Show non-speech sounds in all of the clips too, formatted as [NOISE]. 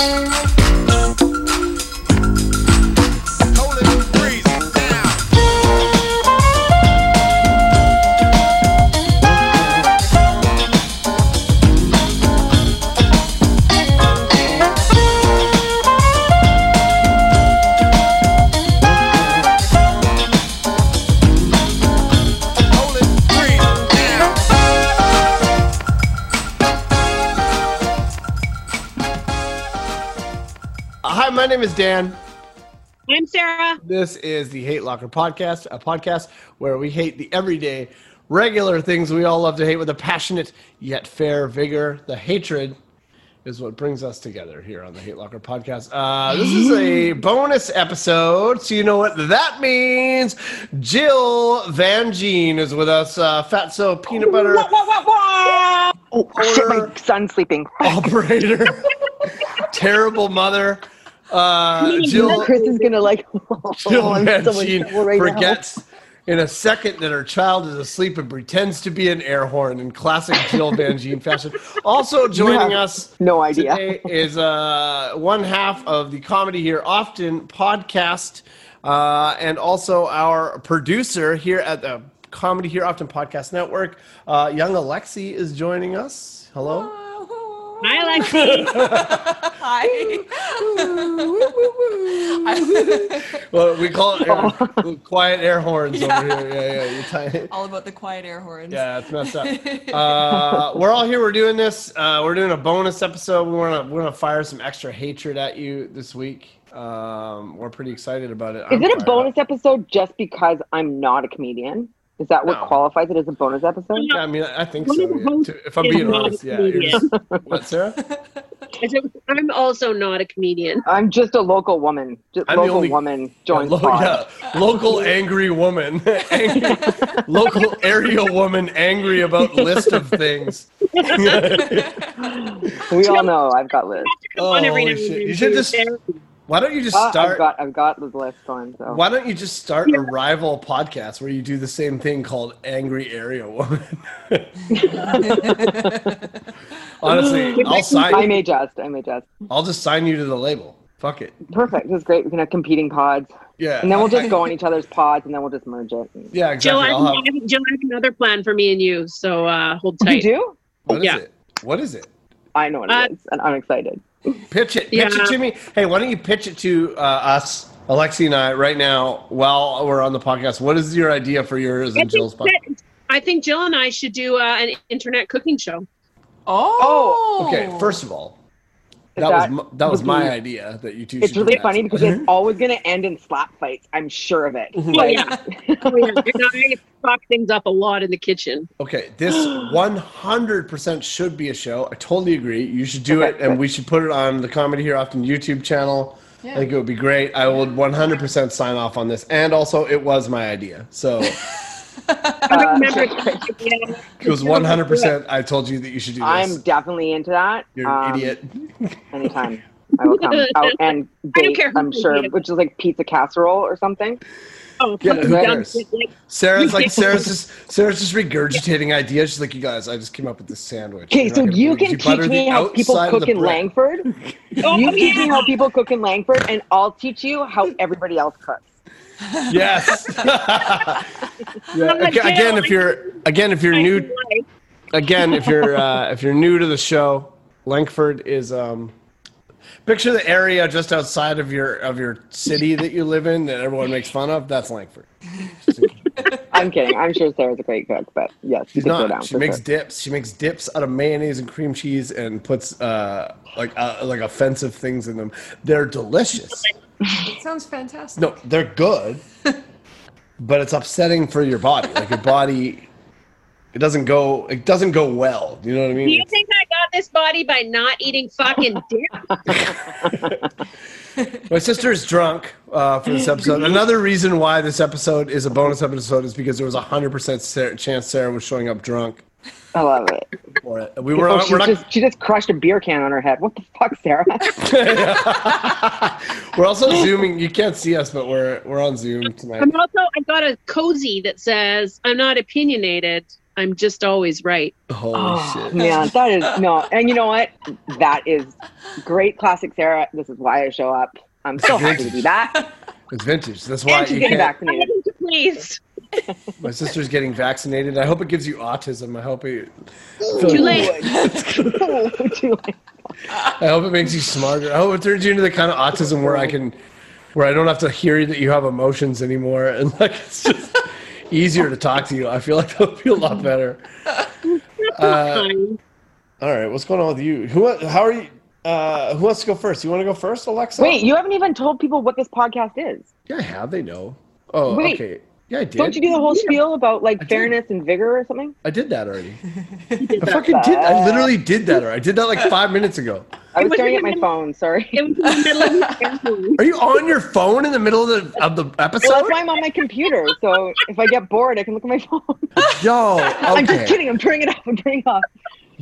Hold name is Dan. I'm Sarah. This is the Hate Locker podcast, a podcast where we hate the everyday, regular things we all love to hate with a passionate yet fair vigor. The hatred is what brings us together here on the Hate Locker podcast. Uh, this is a [LAUGHS] bonus episode, so you know what that means. Jill Van Gyn is with us. Uh, Fatso Peanut Butter Oh, shit, my Order. son's sleeping. [LAUGHS] operator, terrible mother. Uh, Jill. Chris is gonna like. [LAUGHS] Jill Oh, I'm so in Van Gyn trouble now. forgets in a second that her child is asleep and pretends to be an air horn in classic Jill Van Gyn fashion. Also joining us no idea. today is uh, one half of the Comedy Here Often podcast uh, and also our producer here at the Comedy Here Often Podcast Network. Uh, young Alexi is joining us. Hello. Hi, Lexi. [LAUGHS] Hi. [LAUGHS] well, we call it air, [LAUGHS] quiet air horns over here. Yeah, yeah. You tie- all about the quiet air horns. Yeah, it's messed up. Uh, we're all here. We're doing this. Uh, we're doing a bonus episode. We want to we're gonna fire some extra hatred at you this week. Um, we're pretty excited about it. Is I'm it a bonus up. episode just because I'm not a comedian? Is that what No. qualifies it as a bonus episode? Yeah, I mean, I think One so. yeah. To- If I'm being honest, yeah. You're just, [LAUGHS] what, Sarah? I said, I'm also not a comedian. I'm just a local woman. Just I'm the local only- woman Yeah, joins lo- pod. yeah, local angry woman, [LAUGHS] angry, local area woman, angry about list of things. [LAUGHS] We all know I've got lists. Oh, Come on every Oh, now shit. You should just- therapy. Why don't you just Uh, start? I've got I've got the list going. So Why don't you just start a rival podcast where you do the same thing called Angry Area Woman? [LAUGHS] Honestly, I'll sign. I sign. may just. I may just. I'll just sign you to the label. Fuck it. Perfect. This is great. We can have competing pods, Yeah. and then we'll just go on [LAUGHS] each other's pods, and then we'll just merge it. Yeah, Jill, exactly. I I'll have, have, Jill, I have another plan for me and you, so uh, hold tight. You do? what is yeah. it? What is it? I know what it Uh, is, and I'm excited. Pitch it. Pitch Yeah. it to me. Hey, why don't you pitch it to uh, us, Alexi and I, right now while we're on the podcast? What is your idea for yours I and Jill's think, podcast? that- I think Jill and I should do uh, an internet cooking show. Oh. Okay, first of all, Is that, that was my, that was my be- idea that you two. It's should do It's really that. funny because it's [LAUGHS] always going to end in slap fights. I'm sure of it. Mm-hmm. Oh, Like, yeah. [LAUGHS] Oh, yeah. And I fuck things up a lot in the kitchen. Okay, this 100% should be a show. I totally agree. You should do it, Okay, and we should put it on the Comedy Here Often YouTube channel. I think it would be great. I would 100% sign off on this. And also, it was my idea. So [LAUGHS] I remember it was 100%. I told you that you should do this. I'm definitely into that. You're an Um, idiot. [LAUGHS] Anytime. I will come [LAUGHS] out and bake, care I'm sure, which is like pizza casserole or something. Oh, Yeah, who cares? Sarah's [LAUGHS] like Sarah's just Sarah's just regurgitating ideas. She's like, you guys, I just came up with this sandwich. Okay, so you can She buttered teach me how people cook in. Langford. Oh, You teach me how people cook in Langford, and I'll teach you how everybody else cooks. Yes. [LAUGHS] yeah. I'm like, aga- Again, if you're again if you're new again if you're uh, [LAUGHS] if you're new to the show, Langford is um picture the area just outside of your of your city that you live in that everyone makes fun of. That's Langford. [LAUGHS] I'm kidding. I'm sure Sarah's a great cook, but yes, She's can down not. She makes sure. dips. She makes dips out of mayonnaise and cream cheese and puts uh like uh, like offensive things in them. They're delicious. It sounds fantastic. No, they're good, [LAUGHS] but it's upsetting for your body. Like your body, it doesn't go. It doesn't go well. You know what I mean? Do you think I got this body by not eating fucking [LAUGHS] dip? My sister is drunk uh, for this episode. Another reason why this episode is a bonus episode is because there was a hundred percent chance Sarah was showing up drunk I love it. for it. We were. Oh, she we're not. just she just crushed a beer can on her head. What the fuck, Sarah? [LAUGHS] we're also zooming. You can't see us, but we're we're on Zoom tonight. I'm also I've got a cozy that says I'm not opinionated, I'm just always right. Holy Oh shit. man, that is no. And you know what? That is great, classic Sarah. This is why I show up. I'm so happy to be back. It's vintage. That's why And she's you getting can't. vaccinated. [LAUGHS] Please. [LAUGHS] My sister's getting vaccinated. I hope it gives you autism. I hope it. [LAUGHS] Too late. Too late. I hope it makes you smarter. I hope it turns you into the kind of autism where I can, where I don't have to hear that you have emotions anymore, and like it's just easier to talk to you. I feel like that'll feel a lot better. Uh, all right, what's going on with you? Who? How are you? Uh, who wants to go first? You want to go first, Alexa? Wait, you haven't even told people what this podcast is. Yeah, I have. They know. Oh, Wait. okay. Yeah, I did. Don't you do the whole spiel about like I did. fairness and vigor or something? I did that already. [LAUGHS] I fucking did. I literally did that already. I did that like five minutes ago. I was was staring at my phone. Sorry. It was in the middle of the [LAUGHS] interview. Are you on your phone in the middle of the of the Well, episode? that's why I'm on my computer. So if I get bored, I can look at my phone. Yo, [LAUGHS] I'm just kidding. I'm turning it off. I'm turning it off.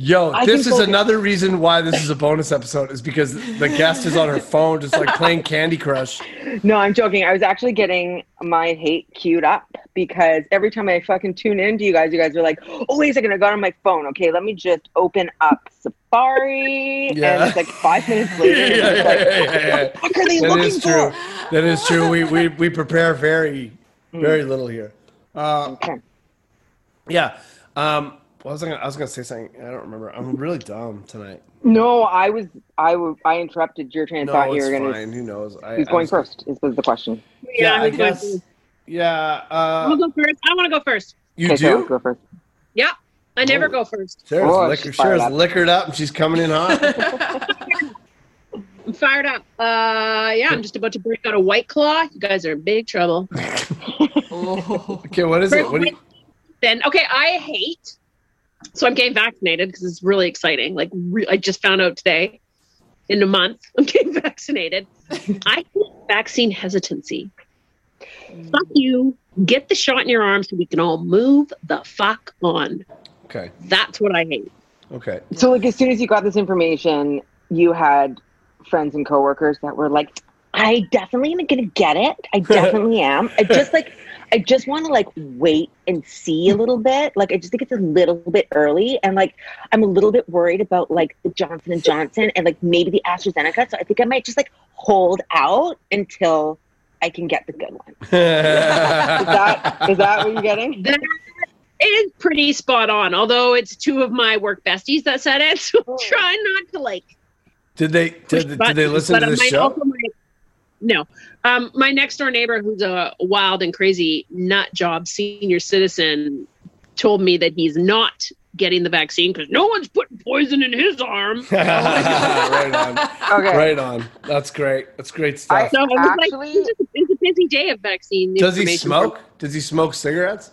Yo, I this is another reason why this is a bonus episode is because the guest is on her phone just like playing Candy Crush. No, I'm joking. I was actually getting my hate queued up because every time I fucking tune in to you guys, you guys are like, oh, wait a second, I got on my phone. Okay, let me just open up Safari. Yeah. And it's like five minutes later. [LAUGHS] and it's like, what are they That looking is for? true. That is true. We we, we prepare very very little here. Uh, Okay. yeah. Um, what was I, gonna, I was gonna say something. I don't remember. I'm really dumb tonight. No, I was, I I interrupted your train of No, thought. You it's were gonna. fine. Who knows? I, Who's I going was- first? Is was the question. Yeah, I I'm going guess. first. Yeah. I Uh, want to go first. I want to go first. you okay, Sarah, do. go first. Yeah, I never Oh. go first. Sarah's, Oh, liquor, she's Sarah's up. liquored up and she's coming in hot. [LAUGHS] I'm fired up. Uh, yeah, I'm just about to break out a white claw. You guys are in big trouble. Oh. [LAUGHS] [LAUGHS] okay, what is it? What do you, Then okay, I hate. So I'm getting vaccinated because it's really exciting. Like re- I just found out today. In a month, [LAUGHS] I'm getting vaccinated. [LAUGHS] I hate vaccine hesitancy. Fuck you. Get the shot in your arm so we can all move the fuck on. okay. That's what I hate. Okay. So, like, as soon as you got this information, you had friends and coworkers that were like, "I definitely am gonna get it. I [LAUGHS] definitely am. I just like, I just want to like wait and see a little bit. Like, I just think it's a little bit early, and like, I'm a little bit worried about like the Johnson and Johnson and like maybe the AstraZeneca. So I think I might just like hold out until I can get the good one. [LAUGHS] Is that is that what you're getting? That is pretty spot on. Although it's two of my work besties that said it, [LAUGHS] so Oh. try not to like did they push did, did they listen to I this might show? also might- no. Um, my next door neighbor, who's a wild and crazy nut job senior citizen, told me that he's not getting the vaccine because no one's putting poison in his arm. [LAUGHS] right on. Okay. Right on. That's great. That's great stuff. So I was Actually- like, it's a, it's a busy day of vaccine. Does he information. smoke? Does he smoke cigarettes?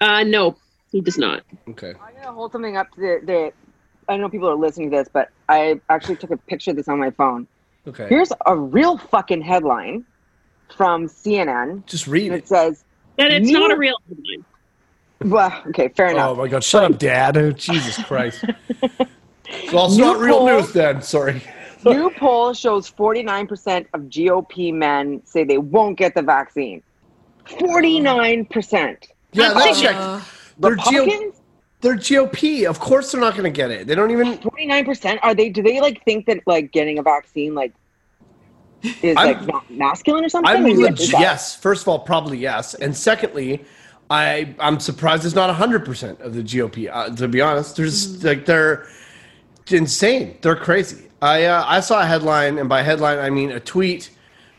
Uh, no, he does not. Okay. I'm gonna hold something up to the, the. I know people are listening to this, but I actually took a picture of this on my phone. Okay. Here's a real fucking headline from CNN. Just read it. it says, that it's not a real headline. "Well, okay, fair enough. Oh my god, shut up, Dad. Oh, [LAUGHS] Jesus Christ. [LAUGHS] well, it's not real New news then. Sorry. [LAUGHS] New poll shows 49% of GOP men say they won't get the vaccine. 49%. Yeah, I'm that thinking- check. Uh, They're, Republicans, they're GOP. Of course they're not going to get it. They don't even. 49%. Are they? Do they like think that like getting a vaccine like is I'm- like not masculine or something? I'm Is leg- that- is that- yes. First of all, probably yes, and secondly, I I'm surprised it's not 100 percent of the GOP. Uh, to be honest, there's like they're insane. They're crazy. I uh, I saw a headline, and by headline I mean a tweet,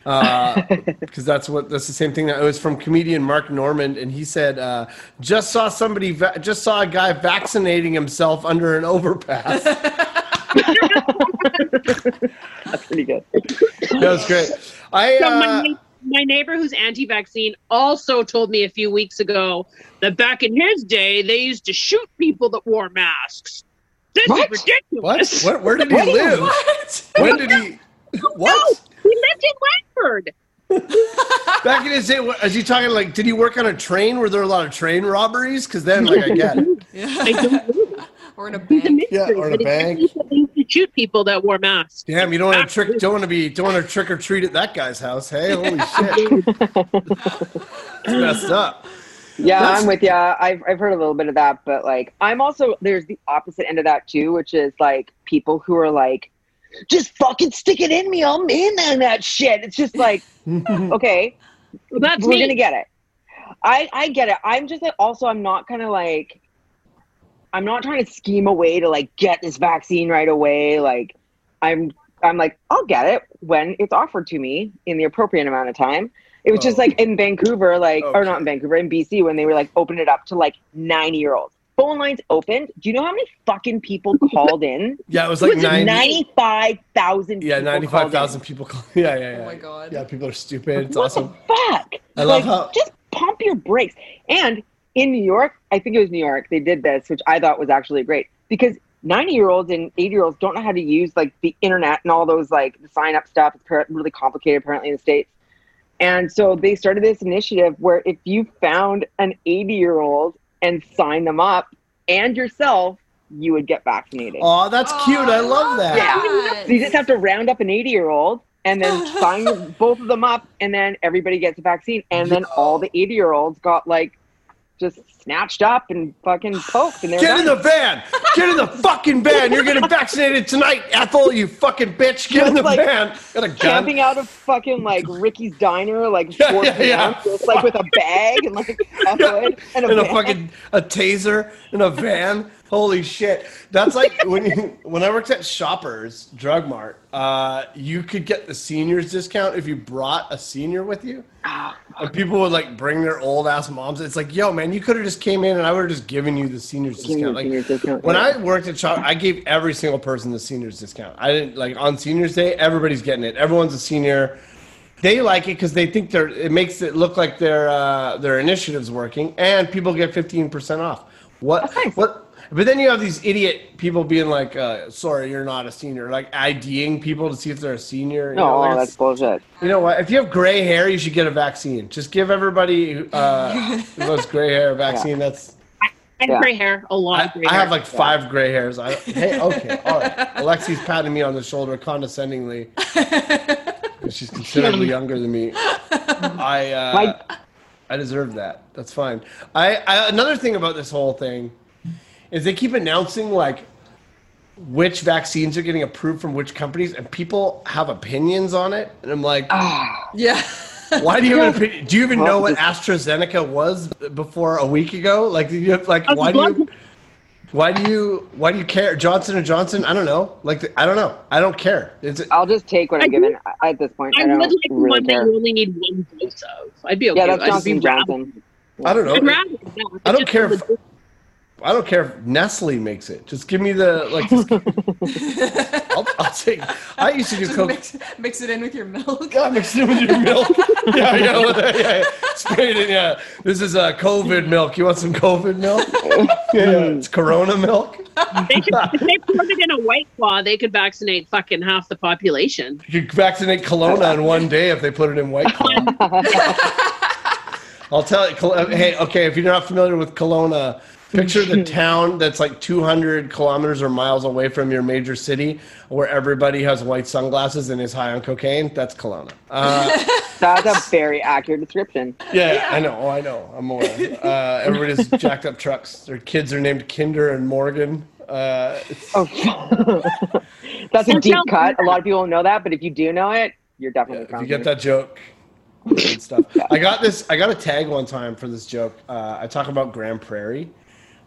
because that's what that's the same thing. That it was from comedian Mark Normand, and he said, uh, "Just saw somebody, va- just saw a guy vaccinating himself under an overpass." [LAUGHS] That's pretty good. that was great. I So uh, my, my neighbor who's anti-vaccine also told me a few weeks ago that back in his day they used to shoot people that wore masks. This What? is ridiculous. what? Where, where did he live? what? When did he? [LAUGHS] What? He lived in Langford. [LAUGHS] Back in his day, what, is he talking like? Did he work on a train? Were there a lot of train robberies? Because then, like, I get it. [LAUGHS] I Yeah. don't know. [LAUGHS] or in a He's a bank. Yeah, or in a but he bank. used to- used to shoot people that wore masks. Damn, you don't want to trick. Don't want to be. Don't want to trick or treat at that guy's house. Hey, holy shit, it's messed up. Yeah, That's- I'm with you. I've I've heard a little bit of that, but like I'm also there's the opposite end of that too, which is like people who are like, just fucking stick it in me, I'm in on that shit. It's just like, [LAUGHS] okay, Well, that's we're me. gonna get it. I I get it. I'm just like also I'm not kind of like I'm not trying to scheme a way to like get this vaccine right away. Like I'm I'm like I'll get it when it's offered to me in the appropriate amount of time. It was just Oh. like in Vancouver, like or not in Vancouver, in BC when they were like open it up to like 90 year olds. Phone lines opened. Do you know how many fucking people [LAUGHS] called in? Yeah, it was like Was it 90, 95,000 Yeah, people ninety-five called people. Call, yeah, yeah, yeah. Oh my God. Yeah, people are stupid. It's What awesome. the fuck? I love like, how- just pump your brakes. And in New York, I think it was New York, they did this, which I thought was actually great because 90 year olds and 80 year olds don't know how to use like the internet and all those like the sign up stuff. It's par- really complicated apparently in the States. And so they started this initiative where if you found an 80 year old and sign them up and yourself, you would get vaccinated. Oh, that's cute. I love that. Yeah. So you just have to round up an 80 year old and then [LAUGHS] sign both of them up, and then everybody gets a vaccine. And then all the 80 year olds got like just snatched up and fucking poked. And they're Get in the van! [LAUGHS] Get in the fucking van! You're getting vaccinated tonight, Ethel, you fucking bitch! Get in the Like, van! Got a gun. camping out of fucking like Ricky's diner, like 4 yeah, p.m., yeah. just like with a bag and like a hood and a, and a fucking a taser in a van. Holy shit! That's like when you, when I worked at Shoppers Drug Mart. Uh, you could get the seniors discount if you brought a senior with you. And people would like bring their old ass moms. It's like, yo, man, you could have just came in and I would have just given you the seniors discount. Like seniors discount, when yeah. I worked at Shop, I gave every single person the seniors discount. I didn't like on seniors day. Everybody's getting it. Everyone's a senior. They like it because they think they're. It makes it look like their uh, their initiative's working, and people get fifteen percent off. What what? But then you have these idiot people being like, uh, "Sorry, you're not a senior." Like IDing people to see if they're a senior. You know, No, like, that's it's- bullshit. you know what? If you have gray hair, you should get a vaccine. Just give everybody uh, [LAUGHS] who has gray hair a vaccine. That's I have Yeah. gray hair, a lot I, of gray I hair. have like five gray hairs. I, hey, okay, all right. [LAUGHS] Alexi's patting me on the shoulder condescendingly. [LAUGHS] She's considerably younger than me. I uh, I deserve that. That's fine. I, I another thing about this whole thing is they keep announcing like which vaccines are getting approved from which companies, and people have opinions on it. And I'm like, ah. Yeah. [LAUGHS] why do you have an opinion? Do you even know what Well, AstraZeneca was before a week ago? Like, do you have, like why do you? Why do you why do you care? Johnson and Johnson? I don't know. Like I don't know. I don't care. It's I'll just take what I I'm given at this point. I, I don't would like really one that care. you only need one dose of. I'd be okay. Yeah, that's Johnson Johnson. I don't I'd know. rather that. I don't care if- the- I don't care if Nestle makes it. Just give me the like. Just, [LAUGHS] I'll, I'll take. I used to do Just Coke. mix, mix it in with your milk. God, mix it with your milk. [LAUGHS] yeah, yeah, yeah, yeah. Spray it in. Yeah, this is uh, COVID milk. You want some COVID milk? [LAUGHS] yeah, yeah, it's Corona milk. They could, if they put it in a white claw, they could vaccinate fucking half the population. You could vaccinate Kelowna in one day if they put it in White Claw. I'll tell you. Hey, okay, if you're not familiar with Kelowna, picture the [LAUGHS] town that's like 200 kilometers or miles away from your major city, where everybody has white sunglasses and is high on cocaine. That's Kelowna. Uh, [LAUGHS] That's a very accurate description. yeah, I know. Oh, I know. I'm aware. Uh, everybody's [LAUGHS] jacked up trucks. Their kids are named Kinder and Morgan. Uh, Oh, that's a deep cut. A lot of people don't know that, but if you do know it, you're Yeah, definitely. if you get that joke, good stuff. I got this. I got a tag one time for this joke. Uh, I talk about Grande Prairie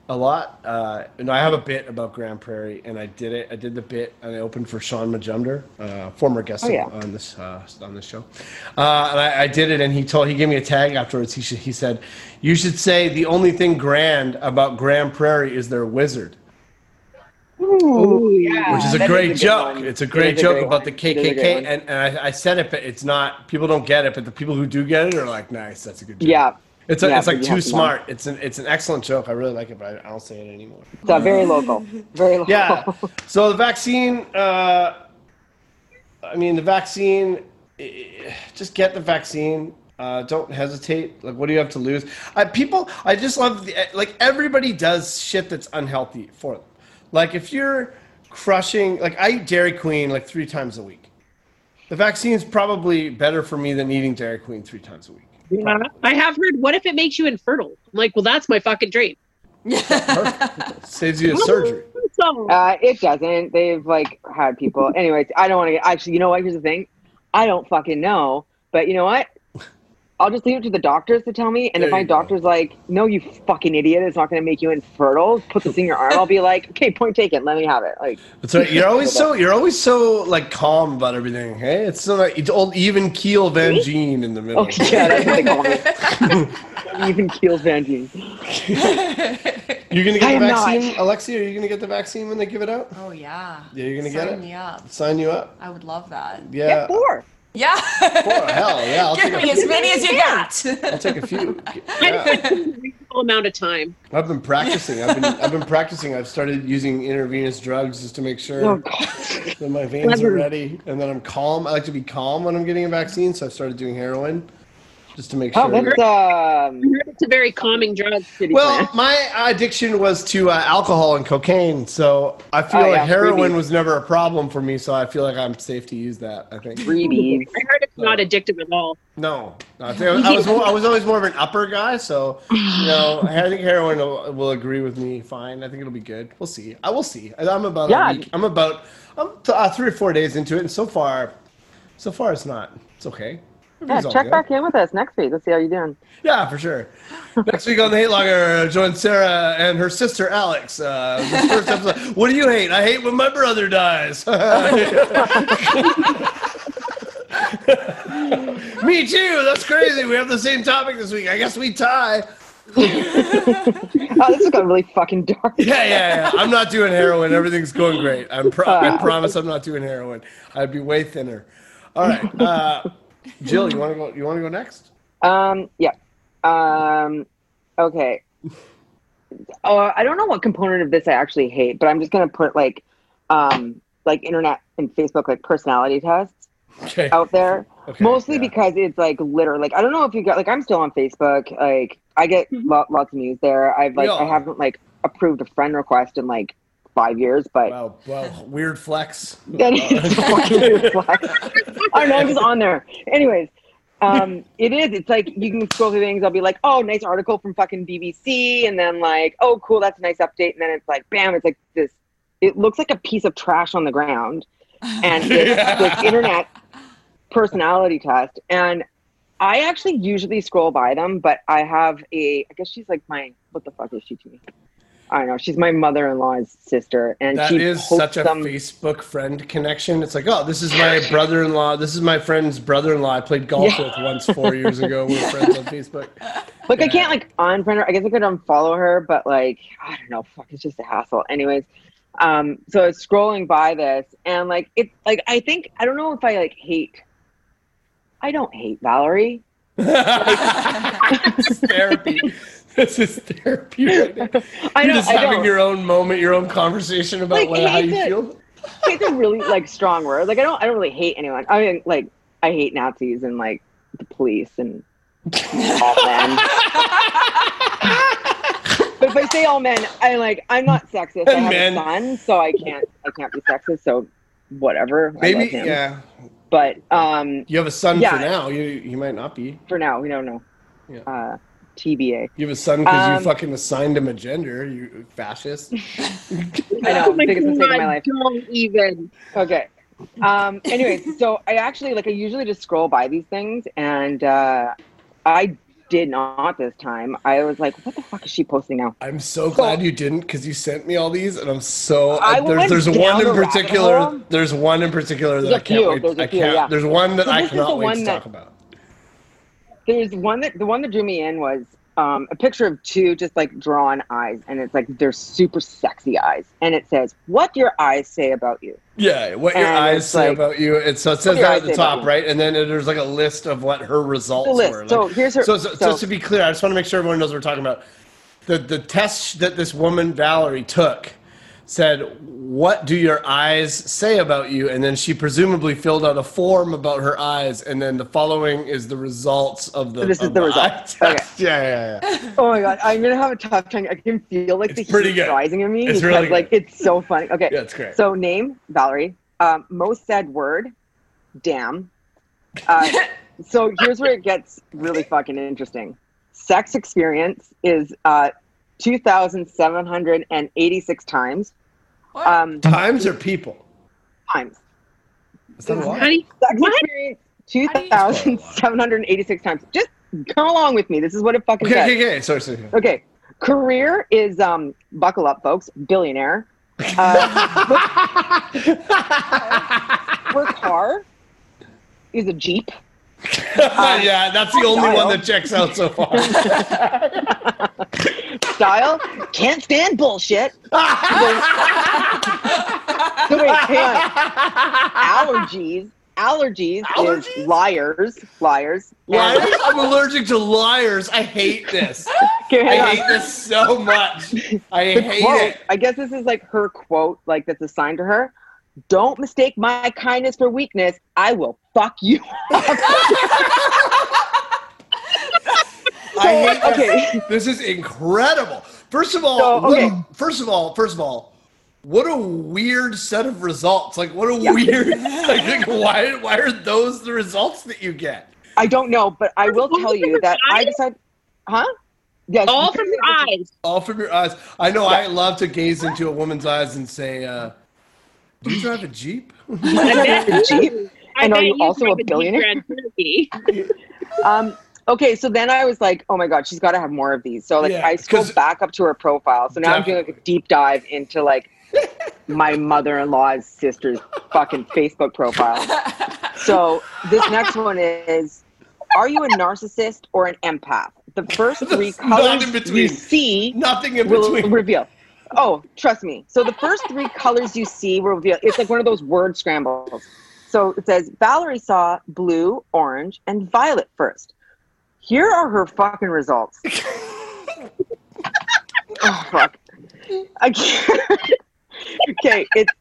a lot, uh, and I have a bit about Grande Prairie, and I did it. I did the bit, and I opened for Shaun Majumder, uh, former guest Oh, yeah. on this uh, on this show. Uh, and I, I did it, and he told he gave me a tag afterwards. He should, he said, "You should say the only thing grand about Grande Prairie is their wizard." Oh, yeah. which is a that is great a joke. one. It's a great is a joke great about one. the It is a great KKK, and, and I, I said it, but it's not. People don't get it, but the people who do get it are like, "Nice, that's a good joke." Yeah. It's a, Yeah, it's like too have to know. smart. It's an it's an excellent joke. I really like it, but I, I don't say it anymore. It's uh, very local. Very local. Yeah. So the vaccine. Uh, I mean, the vaccine. eh, Just get the vaccine. Uh, don't hesitate. Like, what do you have to lose? I, people, I just love the, like everybody does shit that's unhealthy for them. Like if you're crushing, like I eat Dairy Queen like three times a week. The vaccine's probably better for me than eating Dairy Queen three times a week. Yeah. I have heard. What if it makes you infertile? I'm like, well, that's my fucking dream. [LAUGHS] Saves you a surgery. [LAUGHS] Uh, it doesn't. They've like had people. Anyways, I don't want to get. Actually, you know what? Here's the thing. I don't fucking know. But you know what? I'll just leave it to the doctors to tell me. And There if my you go. doctor's like, "No, you fucking idiot! It's not going to make you infertile. Put this in your arm." I'll be like, "Okay, point taken. Let me have it." Like, That's right. You're always so [LAUGHS] you're always so like calm about everything. Hey, it's so like it's old even keel Van Me? Gyn in the middle. oh yeah, that's what they call me. [LAUGHS] Even keel Van Gyn. [LAUGHS] You're gonna I get the am not. vaccine, Alexia? Are you gonna get the vaccine when they give it out? oh yeah. Yeah, you're gonna get Sign it. me up. Sign you up. I would love that. Yeah. Get four. Yeah. Hell yeah! I'll Give me as many as you got. I'll take a few. I Yeah. think a reasonable amount of time. I've been practicing. I've been I've been practicing. I've started using intravenous drugs just to make sure Oh that my veins are ready and that I'm calm. I like to be calm when I'm getting a vaccine, so I've started doing heroin just to make Oh, sure. that's um. It's a very calming drug. Well, plan. my addiction was to uh, alcohol and cocaine, so I feel Oh, like yeah, heroin freebies. was never a problem for me. So I feel like I'm safe to use that. I think. freebies. I heard it's not addictive at all. No, no, I, think I was more, I was always more of an upper guy, so you know [LAUGHS] I think heroin will, will agree with me. Fine, I think it'll be good. We'll see. I will see. I'm about Yeah. a week. I'm about I'm th- uh, three or four days into it, and so far, so far it's not. It's okay. Yeah, check good. back in with us next week. Let's see how you're doing. Yeah, for sure. [LAUGHS] Next week on the Hate Locker, join Sarah and her sister Alex. Uh, first episode. [LAUGHS] What do you hate? I hate when my brother dies. [LAUGHS] Me too. That's crazy. We have the same topic this week. I guess we tie. Oh, this has got really fucking dark. Yeah, yeah, yeah. I'm not doing heroin. Everything's going great. I'm pro- I promise I'm not doing heroin. I'd be way thinner. All right, uh, Jill, you want to go? You want to go next? Um, yeah. Um, okay. Uh, I don't know what component of this I actually hate, but I'm just gonna put like, um, like internet and Facebook like personality tests Okay. out there. Okay, Mostly yeah. because it's like literally like I don't know if you got like I'm still on Facebook. Like I get lo- lots of news there. I've like I haven't like approved a friend request in like five years, but Wow, wow, weird flex. [LAUGHS] That is fucking weird flex. I know, I'm just on there. Anyways, um, it is. It's like you can scroll through things. I'll be like, oh, nice article from fucking BBC, and then like, oh, cool, that's a nice update, and then it's like, bam, it's like this. It looks like a piece of trash on the ground, and [LAUGHS] it's this internet personality test. And I actually usually scroll by them, but I have a. I guess she's like my. What the fuck is she to me? I don't know. She's my mother-in-law's sister, and That she is such a them- Facebook friend connection. It's like, oh, this is my brother-in-law. This is my friend's brother-in-law. I played golf Yeah. with once four years ago. We were [LAUGHS] friends on Facebook. Like I can't like unfriend her. I guess I could unfollow her, but like I don't know. Fuck, it's just a hassle. Anyways, um, so I was scrolling by this, and like it, like I think I don't know if I like hate. I don't hate Valerie. [LAUGHS] [LAUGHS] therapy. This is therapy. Right [LAUGHS] now. I You're know. just I having know. your own moment, your own conversation about Like, what, how it's you feel. Hate's a really like strong word. Like I don't. I don't really hate anyone. I mean, like I hate Nazis and like the police and all men. [LAUGHS] but if I say all men, I like I'm not sexist. I have men. a son, so I can't. I can't be sexist. So whatever. Maybe, yeah. But um, You have a son Yeah. for now. You you might not be. for now, we don't know. Yeah. Uh, TBA. You have a son because you Um, fucking assigned him a gender. You fascist. [LAUGHS] [LAUGHS] I know, Oh my biggest mistake of my life. Don't even. Okay. Um, anyways, so I actually like I usually just scroll by these things, and uh, I did not this time. I was like, "What the fuck is she posting now?" I'm so glad you didn't because you sent me all these, and I'm so I there's, went there's down one in the rabbit particular. hole. There's one in particular that There's I a can't few, wait. there's a I can't. yeah. There's one that So I cannot wait to that- talk about. There's one that the one that drew me in was um, a picture of two just like drawn eyes, and it's like they're super sexy eyes, and it says, "What your eyes say about you?" Yeah, what your eyes say like- about you. And so it says that at the top, right? And then there's like a list of what her results were. Like, So here's her. so, so, so- just to be clear, I just want to make sure everyone knows what we're talking about. The the test that this woman Valerie took said, "What do your eyes say about you?" And then she presumably filled out a form about her eyes, and then the following is the results of the. So this is of the eye results. Okay. [LAUGHS] Yeah, yeah, yeah. Oh my god, I'm gonna have a tough time. I can feel like It's the pretty heat good. rising in me It's because really good. like it's so funny. Okay, Yeah, it's great. so name Valerie. Um, most said word, damn. Uh, [LAUGHS] so here's where it gets really fucking interesting. Sex experience is uh, 2,786 times. What? Um, Times or people? times. Is that a lot? How do you, Sex What? experience, 2,786 times. Just come along with me. This is what it fucking Okay, says. okay, okay. Sorry, sorry. Okay. Career is um buckle up, folks. Billionaire. Uh, her [LAUGHS] car is a Jeep. Yeah, that's the only Style. one that checks out so far. Style can't stand bullshit. So wait. Allergies. Allergies, Allergies? is liars. Liars. Liars? I'm allergic to liars. I hate this. Okay, I on. hate this so much. I the hate quote, it. I guess this is like her quote, like that's assigned to her. Don't mistake my kindness for weakness. I will fuck you. [LAUGHS] I hate this. okay. This is incredible. First of all, So, what a- first of all, first of all, what a weird set of results. Like, what a Yeah. weird. Like, like, why? Why are those the results that you get? I don't know, but I will tell you that I decided, huh? Yes. all from your eyes. All from your eyes. I know. I love to gaze into a woman's eyes and say, uh, "Do you drive a jeep?" [LAUGHS] I bet Jeep? [LAUGHS] I And are you also a billionaire? [LAUGHS] Um, okay, so then I was like, oh my god, she's got to have more of these. So like, Yeah, I 'cause- scrolled back up to her profile. So now I'm doing like a deep dive into like my mother-in-law's sister's fucking Facebook profile. So this next one is: Are you a narcissist or an empath? The first [LAUGHS] three colors in between. you see Nothing in will between. reveal. Oh, trust me. So the first three colors you see will reveal. It's like one of those word scrambles. So it says Valerie saw blue, orange, and violet first. Here are her fucking results. [LAUGHS] oh fuck! I can't. [LAUGHS] okay, it's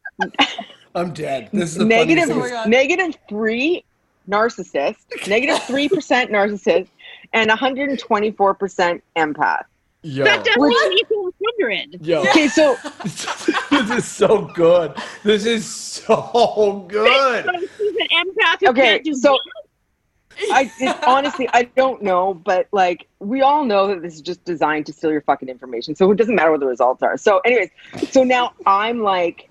I'm dead. This is the negative funniest Oh my thing. God. negative three narcissist, negative three percent narcissist, and 124 percent empath. Yo, That doesn't Which- equal 100. yo. [LAUGHS] Okay, so [LAUGHS] this is so good. This is so good. She's an empath who Okay, can't do so- I it, honestly I don't know, but like we all know that this is just designed to steal your fucking information. So it doesn't matter what the results are. So, anyways, so now I'm like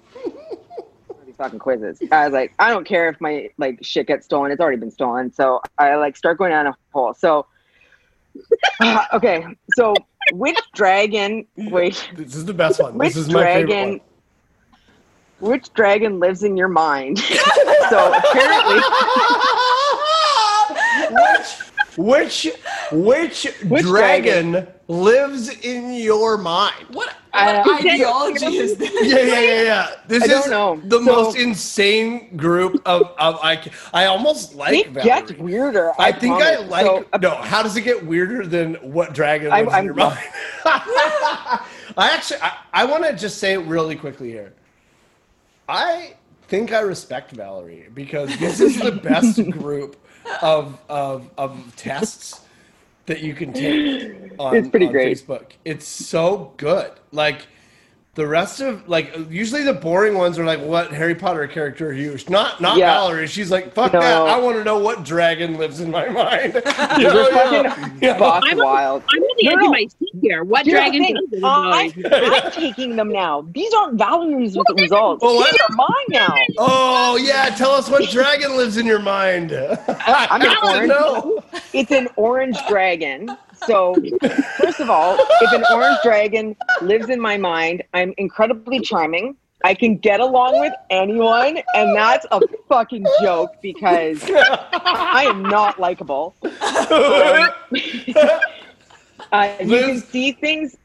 these fucking quizzes. I was like, I don't care if my like shit gets stolen. It's already been stolen. So I like start going down a hole. So [SIGHS] okay, so which dragon? Wait, This is the best one. which This is my favorite dragon? one. Which dragon lives in your mind? [LAUGHS] so apparently. [LAUGHS] Which which Which dragon, lives in your mind? What, I- what ideology is this? [LAUGHS] Yeah, yeah, yeah, yeah. This I is don't know. the So- most insane group of, of I. I almost like it Valerie. gets weirder. I think I like. So, uh, no, how does it get weirder than what dragon I'm- lives in I'm- your mind? [LAUGHS] I actually, I, I want to just say it really quickly here. I think I respect Valerie because this is the best [LAUGHS] group of of of tests that you can take on, It's pretty on great. Facebook. It's so good. Like the rest of like usually the boring ones are like what Harry Potter character are you? Not not Yeah. Valerie. She's like fuck No. that. I want to know what dragon lives in my [LAUGHS] mind. [LAUGHS] You They're know, yeah. fucking Yeah. buck I'm a- wild. I'm on the No, edge no. of my seat here. What Here's dragon thing, does it I'm. I'm taking them now. These aren't Valerie's results. Oh, what? These are mine now. Oh yeah, tell us what dragon lives in your mind. [LAUGHS] I I'm have to orange. know. It's an orange dragon. So, first of all, if an orange dragon lives in my mind, I'm incredibly charming. I can get along with anyone, and that's a fucking joke because I am not likable. Um, [LAUGHS] uh, you can see things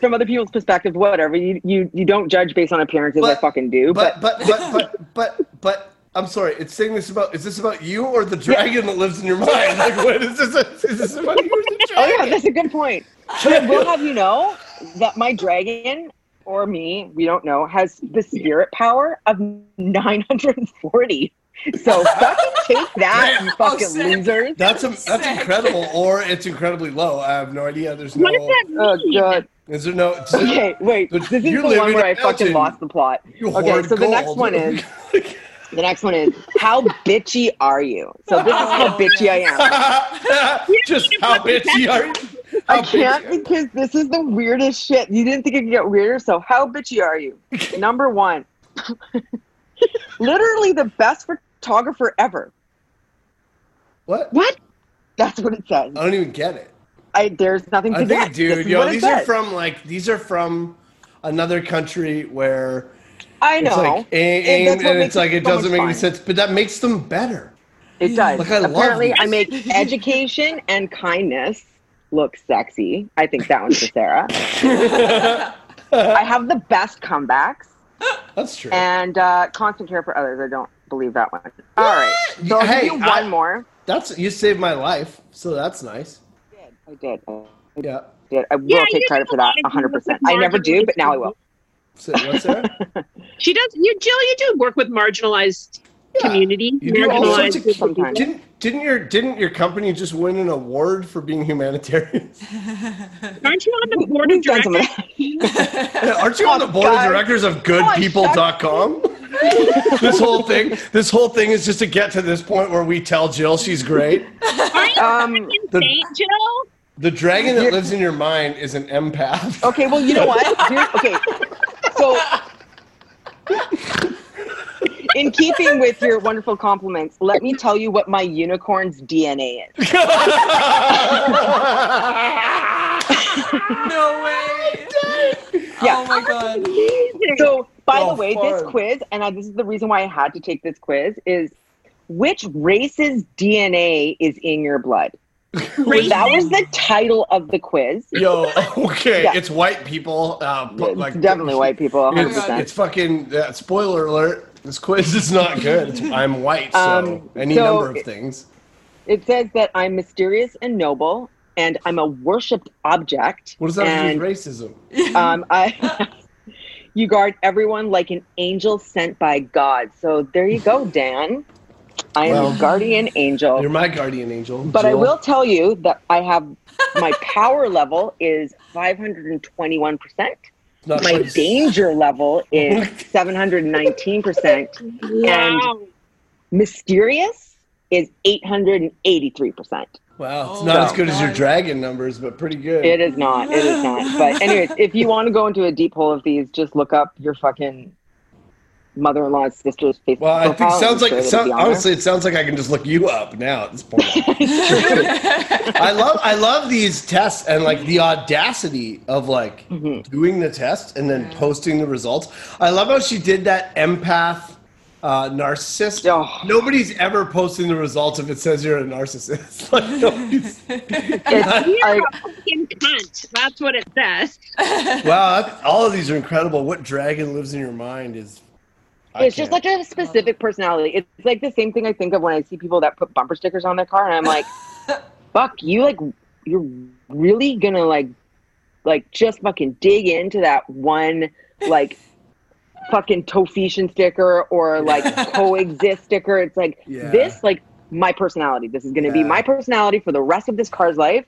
from other people's perspective, whatever. You you you don't judge based on appearances. I fucking do, But but, but but but but but I'm sorry. It's saying this about. Is this about you or the dragon that lives in your mind? Like what is this? Is this about you or the dragon? [LAUGHS] oh yeah, that's a good point. But I will have you know that my dragon or me, we don't know, has the spirit power of 940. So fucking take that, [LAUGHS] you Oh, fucking sick. losers. That's a, that's incredible, or it's incredibly low. I have no idea. There's no. What does that oh, mean? Oh god. Is there no? Okay, wait. This is the one where I fucking lost the plot. Okay, hoard so the next one is [LAUGHS] The next one is how bitchy are you? So this is how bitchy I am. [LAUGHS] Just how bitchy are you? I can't because this is the weirdest shit. You didn't think it could get weirder, so how bitchy are you? Number one, [LAUGHS] literally the best photographer ever. What? What? That's what it says. I don't even get it. I there's nothing to I get. think, dude, yo, these are says. from like these are from another country where I it's know. like aim, And aim, and it's like it so doesn't make any sense, but that makes them better. It does. Like, I Apparently, these. I make education [LAUGHS] and kindness look sexy. I think that one's for Sarah. I have the best comebacks That's true. and uh, constant care for others. I don't believe that one. All right. So I'll Hey, give you I- one more. That's you saved my life, so that's nice. I did. I Yeah. did. I will Yeah, take credit for that a lot of 100%. I never do, but now I will. So, what's there? [LAUGHS] She does. You, Jill, you do work with marginalized Yeah. community. You do all sorts of sometimes. didn't didn't your didn't your company just win an award for being humanitarian? [LAUGHS] Aren't you on the board of We've done some of directors? Yeah, [LAUGHS] Aren't you on the board of directors of Come on, goodpeople.com? this whole thing this whole thing is just to get to this point where we tell Jill she's great. Aren't you Um, the- insane, Jill? The dragon that lives in your mind is an empath. Okay, well, you know what? Here's, okay, so [LAUGHS] in keeping with your wonderful compliments, let me tell you what my unicorn's DNA is. [LAUGHS] No way. Yeah. Oh my god. So, by Oh, the way, this quiz, and I, this is the reason why I had to take this quiz, is which race's DNA is in your blood? [LAUGHS] That was the title of the quiz. Yo, [LAUGHS] okay, Yeah. it's white people. Uh, but It's like definitely white people, It's, 100%. it's fucking uh, spoiler alert. This quiz is not good. It's, I'm white, so Um, any so number of it- things. It says that I'm mysterious and noble, and I'm a worshipped object. What does that have to and, do racism? [LAUGHS] um, I, you guard everyone like an angel sent by God. So there you go, Dan. I am Well, a guardian angel. You're my guardian angel. But I will tell you that I have my power level is 521%. My quite- danger level [LAUGHS] is 719%. Wow. Mysterious is 883%. Wow, it's Oh not my as good as your dragon numbers, but pretty good. It is not. It is not. But anyways, if you want to go into a deep hole of these, just look up your fucking mother-in-law's sister's Facebook Well, I think profile. sounds like sure it it'll sound, be on there. honestly, it sounds like I can just look you up now at this point. I love I love these tests and like the audacity of like Mhm. doing the test and then posting the results. I love how she did that empath uh, narcissist. Oh. Nobody's ever posting the results if it says you're a narcissist. [LAUGHS] like nobody's, It's, [LAUGHS] You're I, a fucking cunt. That's what it says. wow, all of these are incredible. What dragon lives in your mind is. I it's just can't- such a specific personality. It's like the same thing I think of when I see people that put bumper stickers on their car, and I'm like, [LAUGHS] "Fuck, you like, you're really gonna like, like just fucking dig into that one like." [LAUGHS] fucking Tofetian sticker or like [LAUGHS] coexist sticker it's like Yeah. this like my personality this is going to be my personality for the rest of this car's life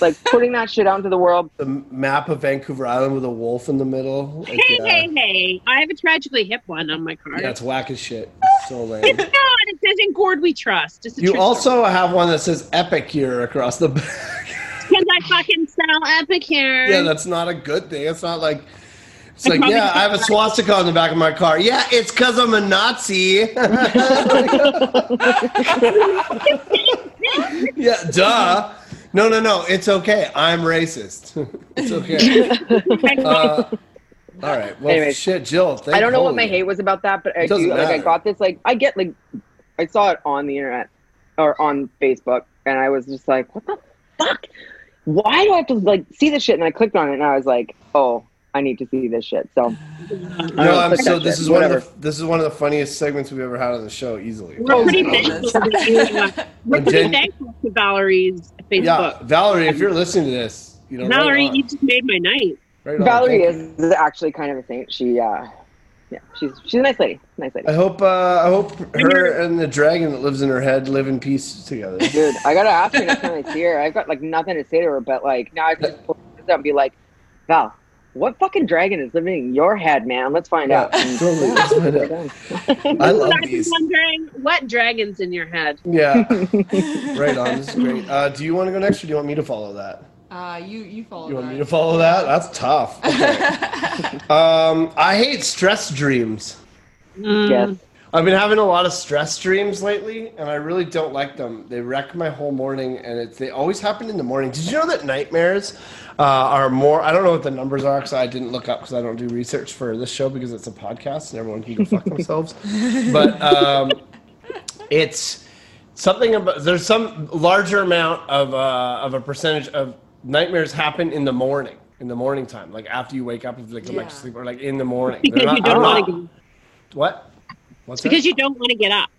like putting that shit out into the world the map of Vancouver Island with a wolf in the middle. Like, Hey, yeah. hey, hey. I have a tragically hip one on my car. Yeah, it's whack as shit. It's So lame. It's not. It says in Gord we trust. It's a You true also have one that says Epicure across the back. Because I fucking sell Epicure. yeah, that's not a good thing. It's not like it's I like, yeah, I have a swastika on the back of my car. Yeah, it's because I'm a Nazi. [LAUGHS] [LAUGHS] yeah, duh. No, no, no. It's okay. I'm racist. [LAUGHS] it's okay. [LAUGHS] Uh, all right. Well, Anyways, shit, Jill. Thank. I don't know what my hate was about that, but I do like I got this like I get like I saw it on the internet or on Facebook and I was just like, What the fuck? Why do I have to like see this shit? And I clicked on it and I was like, Oh, I need to see this shit. So No, I'm, so this shit, is one of the this is one of the funniest segments we've ever had on the show, easily. We're pretty thankful. that [LAUGHS] uh, we're pretty Jen- thankful to Valerie's Facebook. Yeah, Valerie, if you're listening to this, you know, Valerie, right you just made my night. right. Valerie Thank is actually kind of a saint. She uh yeah, she's she's a nice lady. Nice lady. I hope uh, I hope her and the dragon that lives in her head live in peace together. Dude, I gotta ask her next time I see her. I've got like nothing to say to her, but like now I can just pull this up and be like, Val, what fucking dragon is living in your head, man? Let's find Yeah, out. [LAUGHS] Totally. Let's find out. [LAUGHS] I love I've been these. wondering what dragons in your head. Yeah, [LAUGHS] right on. This is great. Uh, do you want to go next, or do you want me to follow that? Uh, you you follow. You want me to follow that? That's tough. Okay. um, I hate stress dreams. Mm. yes. I've been having a lot of stress dreams lately, and I really don't like them. They wreck my whole morning, and it's, they always happen in the morning. Did you know that nightmares uh, are more? I don't know what the numbers are because I didn't look up because I don't do research for this show because it's a podcast and everyone can go fuck themselves. [LAUGHS] But um, it's something about there's some larger amount of uh, of a percentage of nightmares happen in the morning. In the morning time, like after you wake up, if you like, go back to sleep, or like in the morning. Because [LAUGHS] you don't want to. What? What's that? Because you don't want to get up.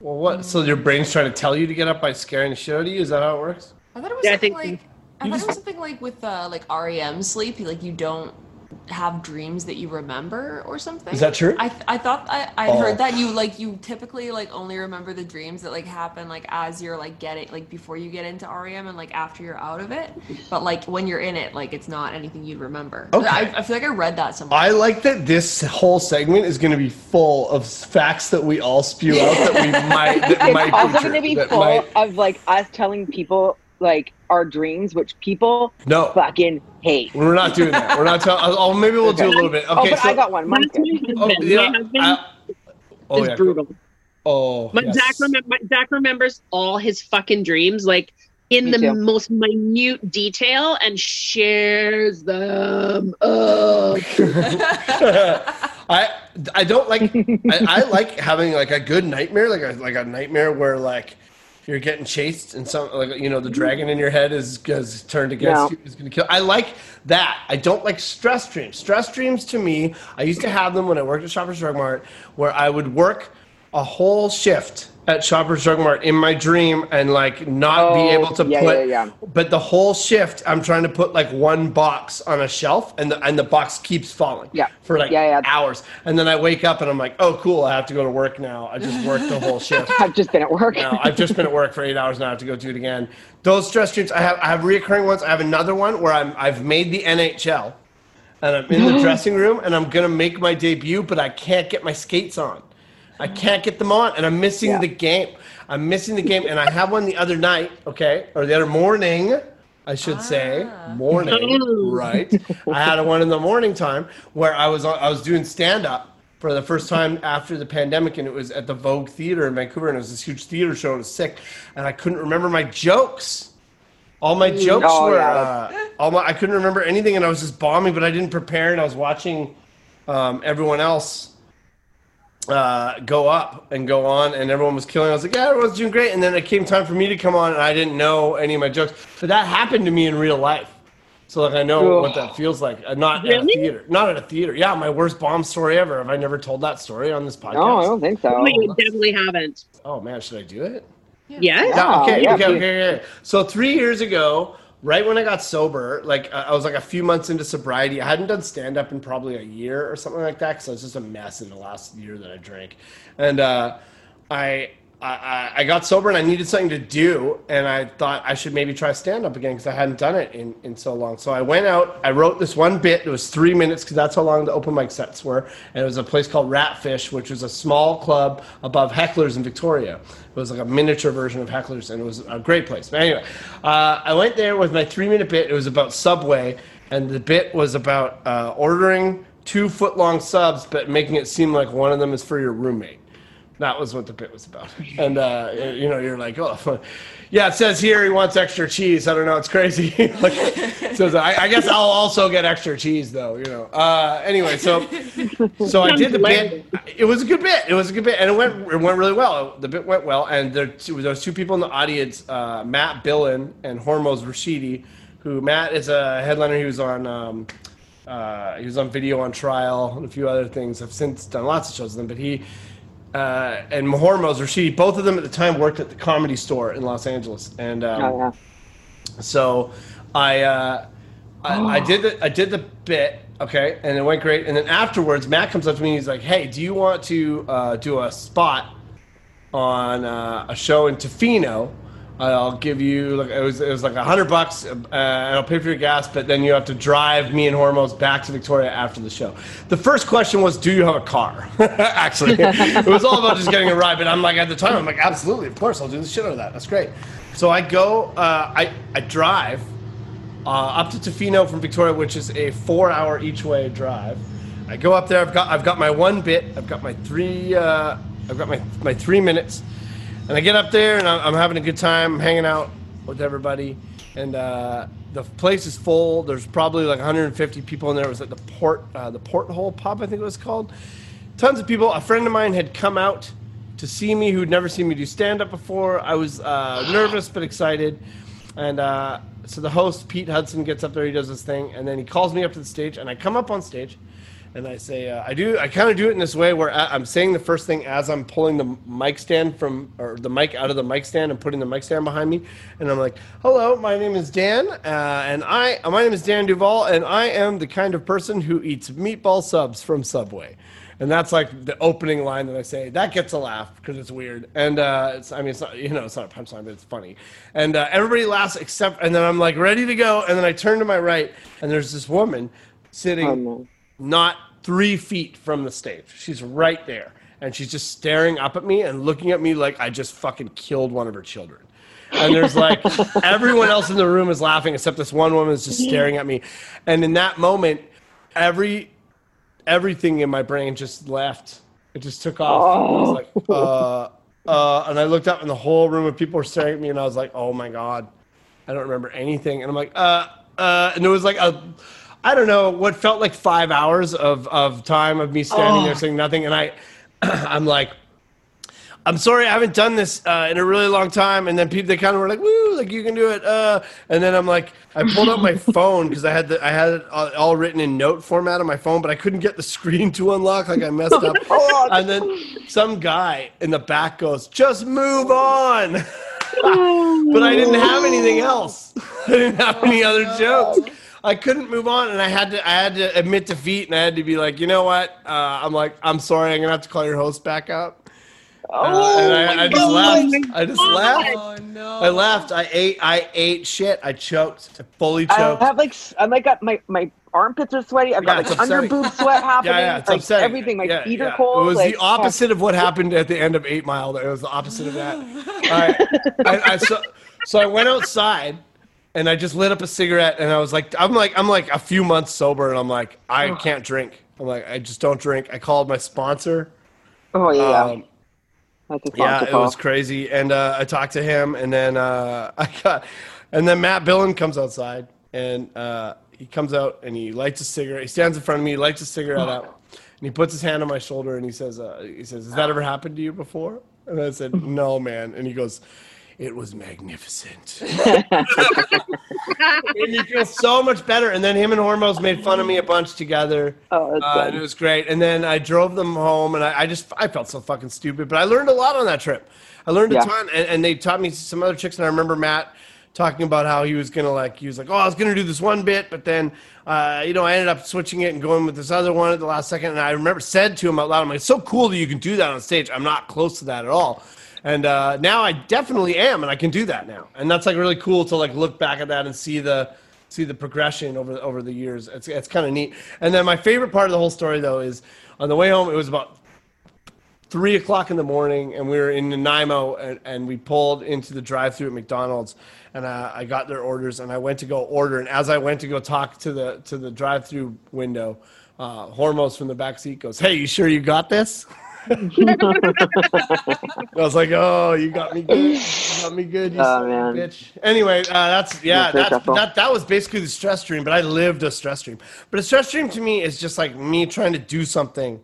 Well, what? So your brain's trying to tell you to get up by scaring the shit out of you? Is that how it works? I thought it was Yeah, I something think- like I thought it was something like with uh, like REM sleep. Like you don't have dreams that you remember or something. Is that true? I, th- I thought I I Oh. heard that you like you typically like only remember the dreams that like happen like as you're like getting like before you get into REM and like after you're out of it. But like when you're in it, like it's not anything you'd remember. Okay. I, I feel like I read that somewhere. I like that this whole segment is going to be full of facts that we all spew out that we [LAUGHS] might that might It's also going to be full might- of like us telling people like our dreams, which people no, fucking hate. we're not doing that. We're not telling. Oh, maybe we'll do a little bit. oh, Okay, but so I got one. Mine's That's good. my oh, yeah, my husband I- oh, is yeah, brutal. Oh, But yes. Zach, remem- Zach remembers all his fucking dreams, like in Me the too. most minute detail, and shares them. Up. [LAUGHS] I I don't like I, I like having like a good nightmare like a like a nightmare where like you're getting chased and some like you know the dragon in your head is is turned against No. you is gonna kill. I like that. I don't like stress dreams. Stress dreams to me, I used to have them when I worked at Shoppers Drug Mart, where I would work a whole shift at Shoppers Drug Mart in my dream and like not be Oh, able to yeah, put yeah, yeah. but the whole shift I'm trying to put like one box on a shelf and the and the box keeps falling Yeah. for like Yeah, yeah. hours and then I wake up and I'm like oh cool I have to go to work now I just worked the whole [LAUGHS] shift I've just been at work. now I've just been at work for eight hours now I have to go do it again those stress dreams I have I have reoccurring ones I have another one where I'm I've made the NHL and I'm in the [GASPS] dressing room and I'm gonna make my debut but I can't get my skates on I can't get them on and I'm missing Yeah. the game. I'm missing the game and I had one the other night okay or the other morning I should say. Morning [LAUGHS] right. I had one in the morning time where I was on, I was doing stand up for the first time after the pandemic and it was at the Vogue Theater in Vancouver and it was this huge theater show and I was sick and I couldn't remember my jokes. All my jokes Oh, were yeah, uh, all my I couldn't remember anything and I was just bombing but I didn't prepare and I was watching um, everyone else uh, go up and go on, and everyone was killing. I was like, yeah, everyone's doing great. And then it came time for me to come on, and I didn't know any of my jokes. But that happened to me in real life. So like I know Ugh. what that feels like. Uh, not at a Really? theater. Not at a theater. Yeah, my worst bomb story ever. Have I never told that story on this podcast? No, I don't think so. Oh, you definitely haven't. Oh man, should I do it? Yes. Yeah, Wow, okay, yeah, okay, please. okay, okay. So three years ago, right when I got sober, like I was like a few months into sobriety. I hadn't done stand up in probably a year or something like that because I was just a mess in the last year that I drank, and uh, I. I, I got sober and I needed something to do, and I thought I should maybe try stand up again because I hadn't done it in, in so long. So I went out, I wrote this one bit, it was three minutes because that's how long the open mic sets were. And it was a place called Ratfish, which was a small club above Hecklers in Victoria. It was like a miniature version of Hecklers, and it was a great place. But anyway, uh, I went there with my three minute bit. It was about Subway, and the bit was about uh, ordering two foot long subs, but making it seem like one of them is for your roommate. That was what the bit was about. [LAUGHS] And, uh, you know, you're like, oh, [LAUGHS] yeah, it says here he wants extra cheese. I don't know. It's crazy. [LAUGHS] like, I, I guess I'll also get extra cheese, though, you know. Uh, anyway, so so I did the bit. It was a good bit. It was a good bit. And it went, it went really well. The bit went well. And there, there was two people in the audience, uh, Matt Billon and Hormoz Rashidi, who Matt is a headliner. He was on... Um, uh, he was on video on trial and a few other things. I've since done lots of shows with him, but he uh, and Hormoz Rashidi, both of them at the time worked at the Comedy Store in Los Angeles, and um, Oh, yeah. so I, uh, I I did the I did the bit, okay, and it went great. And then afterwards, Matt comes up to me and he's like, "Hey, do you want to uh, do a spot on uh, a show in Tofino I'll give you like it was it was like a hundred bucks, uh, and I'll pay for your gas. But then you have to drive me and Hormoz back to Victoria after the show. The first question was, "Do you have a car?" [LAUGHS] Actually, [LAUGHS] it was all about just getting a ride. But I'm like at the time, I'm like, absolutely, of course, I'll do the shit out of that. That's great. So I go, uh, I I drive uh, up to Tofino from Victoria, which is a four-hour each-way drive. I go up there. I've got I've got my one bit. I've got my three. Uh, I've got my my three minutes, and I get up there and I'm, having a good time, hanging out with everybody, and uh, the place is full. There's probably like 150 people in there. It was at the port uh, the Porthole Pub, I think it was called. Tons of people. A friend of mine had come out to see me who'd never seen me do stand up before. I was uh, nervous but excited. And uh, so the host, Pete Hudson, gets up there, he does his thing, and then he calls me up to the stage, and I come up on stage, and I say, uh, I do, I kind of do it in this way where I- I'm saying the first thing as I'm pulling the mic stand from, or the mic out of the mic stand and putting the mic stand behind me, and I'm like, hello, my name is Dan, uh, and I, my name is Dan Duval, and I am the kind of person who eats meatball subs from Subway. And that's like the opening line that I say. That gets a laugh because it's weird. And uh, it's, I mean, it's not, you know, it's not a punchline, but it's funny. And uh, everybody laughs except, and then I'm like ready to go. And then I turn to my right, and there's this woman sitting Oh. Not three feet from the stage. She's right there. And she's just staring up at me and looking at me like I just fucking killed one of her children. And there's like [LAUGHS] everyone else in the room is laughing except this one woman is just staring at me. And in that moment, every everything in my brain just left. It just took off. Was like, uh, uh, and I looked up, and the whole room of people were staring at me, and I was like, oh my god, I don't remember anything. And I'm like, uh, uh, and it was like a, I don't know, what felt like five hours of of time of me standing there saying nothing, and I, [CLEARS THROAT] I'm like. I'm sorry, I haven't done this uh, in a really long time. And then people, they kind of were like, "Woo, like you can do it." Uh, and then I'm like, I pulled out my [LAUGHS] phone because I had the, I had it all, all written in note format on my phone, but I couldn't get the screen to unlock. Like I messed up. [LAUGHS] and then some guy in the back goes, "Just move on." [LAUGHS] but I didn't have anything else. I didn't have any other jokes. I couldn't move on, and I had to. I had to admit defeat, and I had to be like, you know what? Uh, I'm like, I'm sorry. I'm gonna have to call your host back out. Uh, and I, I just laughed. I just laughed. Oh no. I laughed. I ate. I ate shit. I choked. I fully choked. I have like I'm like got my my armpits are sweaty. I've Yeah, got like under boob sweat [LAUGHS] happening. yeah, yeah, it's like upsetting. everything. My Yeah, feet yeah. are cold. It was like, the opposite of what happened at the end of Eight Mile. It was the opposite of that. All right. [LAUGHS] I, I, so, so I went outside and I just lit up a cigarette and I was like, I'm like, I'm like a few months sober and I'm like, I can't drink. I'm like, I just don't drink. I called my sponsor. Oh yeah, Um, yeah, sponsor it was crazy. And uh, I talked to him, and then uh, [LAUGHS] I got, and then Matt Billon comes outside, and uh, he comes out and he lights a cigarette. He stands in front of me, lights a cigarette out, and he puts his hand on my shoulder and he says, uh, "He says, has that ever happened to you before?" And I said, "No, man." And he goes. It was magnificent. [LAUGHS] made me feel so much better. And then him and Hormoz made fun of me a bunch together. Oh, that's Uh, and it was great. And then I drove them home, and I, I just I felt so fucking stupid, but I learned a lot on that trip. I learned Yeah. a ton, and, and they taught me some other tricks. And I remember Matt talking about how he was gonna like he was like, oh, I was gonna do this one bit, but then uh, you know I ended up switching it and going with this other one at the last second. And I remember said to him out loud, I'm like, it's so cool that you can do that on stage. I'm not close to that at all. And uh, now I definitely am, and I can do that now. And that's like really cool to like look back at that and see the see the progression over over the years. It's it's kind of neat. And then my favorite part of the whole story though is on the way home. It was about three o'clock in the morning, and we were in Nanaimo, and, and we pulled into the drive-through at McDonald's, and uh, I got their orders, and I went to go order, and as I went to go talk to the to the drive-through window, uh, Hormoz from the back seat goes, "Hey, you sure you got this?" [LAUGHS] I was like, "Oh, you got me good. You got me good, you Oh, son man. bitch." Anyway, uh, that's yeah, That's very that's stressful. that that was basically the stress dream. But I lived a stress dream. But a stress dream to me is just like me trying to do something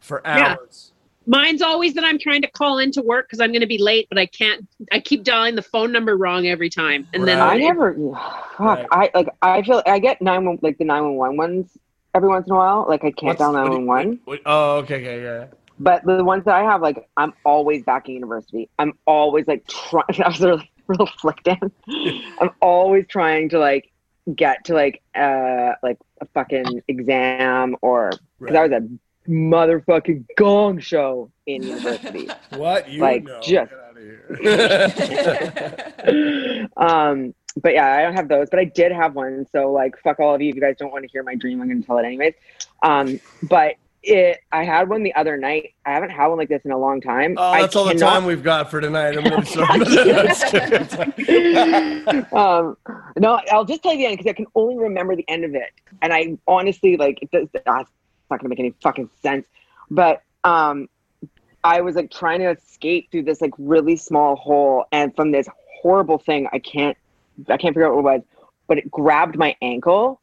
for Yeah. hours. Mine's always that I'm trying to call into work because I'm going to be late, but I can't. I keep dialing the phone number wrong every time, and then Right. I never. Fuck. Right. I like. I feel. I get nine one like the nine one one ones every once in a while. Like I can't What's- dial what do nine you- one one. what- Oh, okay, okay, yeah. But the ones that I have, like I'm always back in university. I'm always like trying. [LAUGHS] I was a real, real flick Dan. [LAUGHS] I'm always trying to like get to like uh like a fucking exam or because I was a motherfucking gong show in university. [LAUGHS] What you Like, know? just- um, but yeah, I don't have those, but I did have one. So like, fuck all of you. If you guys don't want to hear my dream, I'm going to tell it anyways. Um, but it, I had one the other night. I haven't had one like this in a long time. Oh, I that's all the time we've got for tonight. I'm really sorry. [LAUGHS] [LAUGHS] [LAUGHS] um, no, I'll just tell you the end because I can only remember the end of it, and I honestly like it does. ah, it's not gonna make any fucking sense. But um, I was like trying to escape through this like really small hole, and from this horrible thing, I can't, I can't figure out what it was, but it grabbed my ankle,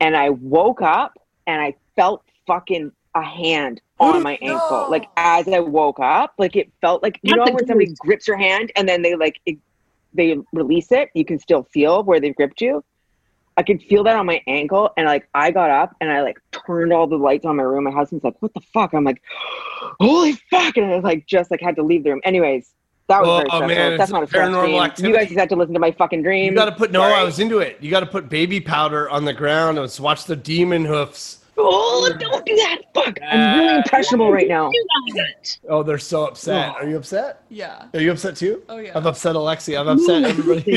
and I woke up and I felt fucking a hand oh, on my No. ankle, like as I woke up, like it felt like you Not know when somebody grips your hand and then they like it, they release it, you can still feel where they've gripped you. I could feel that on my ankle, and like I got up and I like turned all the lights on my room. My husband's like, "What the fuck?" I'm like, "Holy fuck!" And I was like just like had to leave the room. Anyways, that was Oh, very oh, stressful. man, That's not a stress paranormal dream. You guys just had to listen to my fucking dream. You got to put no. Sorry. I was into it. You got to put baby powder on the ground and watch the demon hoofs. Oh, don't do that! Fuck! I'm really impressionable right now. Oh, they're so upset. Are you upset? Yeah. Are you upset too? Oh, yeah. I've upset Alexi. I've upset everybody.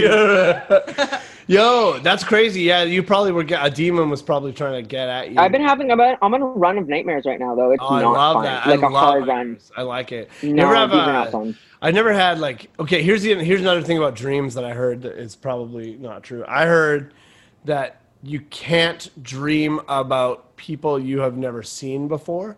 [LAUGHS] Yo, that's crazy. Yeah, you probably were. get- A demon was probably trying to get at you. I've been having I'm on, I'm on a run of nightmares right now though. It's Oh, I love fun. that. Like I a love hard run. I like it. You No, ever have these are not uh, fun. I never had like okay. Here's the here's another thing about dreams that I heard that is probably not true. I heard that you can't dream about people you have never seen before.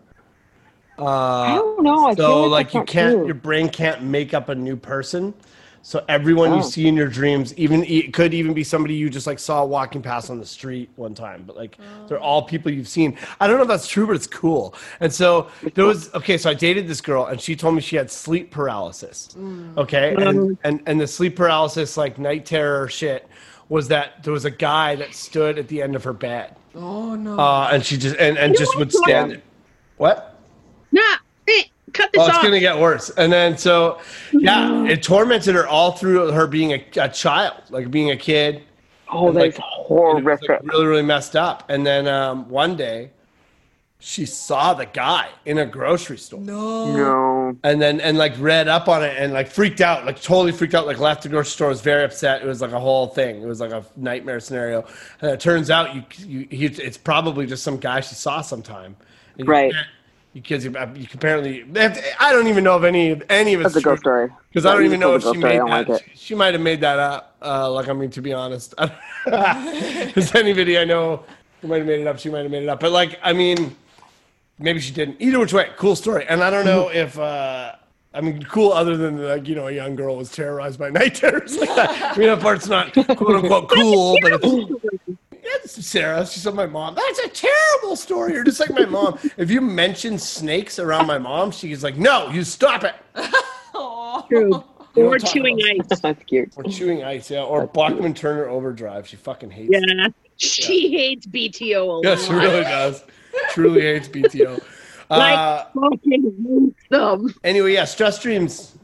I Uh, don't know. I so feel like you can't, true. your brain can't make up a new person. So everyone Oh. you see in your dreams, even it could even be somebody you just like saw walking past on the street one time, but like they're all people you've seen. I don't know if that's true, but it's cool. And so there was okay. So I dated this girl, and she told me she had sleep paralysis. Okay, and, and and the sleep paralysis, like night terror shit, was that there was a guy that stood at the end of her bed, Oh no. uh, and she just and and just would stand. there. What? Nah, eh, cut this Oh, it's gonna get worse. And then so, yeah, it tormented her all through her being a, a child, like being a kid. oh, that's like, horrific. It was, like, really, really messed up. And then um, one day, she saw the guy in a grocery store, no. no. and then and like read up on it and like freaked out, like totally freaked out. Like left the grocery store, was very upset. It was like a whole thing. It was like a nightmare scenario. And it turns out you, you he, it's probably just some guy she saw sometime. And you Right. can't- Because you, you can apparently, I don't even know if any of any of it's That's a ghost story. Because I don't even know told if she made that. like. She, she might have made that up. Uh, like I mean, to be honest, [LAUGHS] if there's anybody I know who might have made it up, she might have made it up. But like, I mean, maybe she didn't. Either which way, cool story. And I don't know if. Uh, I mean, cool. Other than like you know, a young girl was terrorized by [LAUGHS] night terrors like that. I mean, that part's not quote unquote cool, but it's, it's Sarah. She said my mom. That's a terrible story. You're just like my mom. If you mention snakes around my mom, she's like, "No, you stop it." True. We Or chewing ice. That's cute. Or chewing ice, yeah. Or Bachman Turner Overdrive. She fucking hates it. Yeah. She hates BTO a lot. Yeah, she really does. Truly hates BTO. [LAUGHS] Like- Uh, Fucking hates them. anyway, yeah, stress dreams.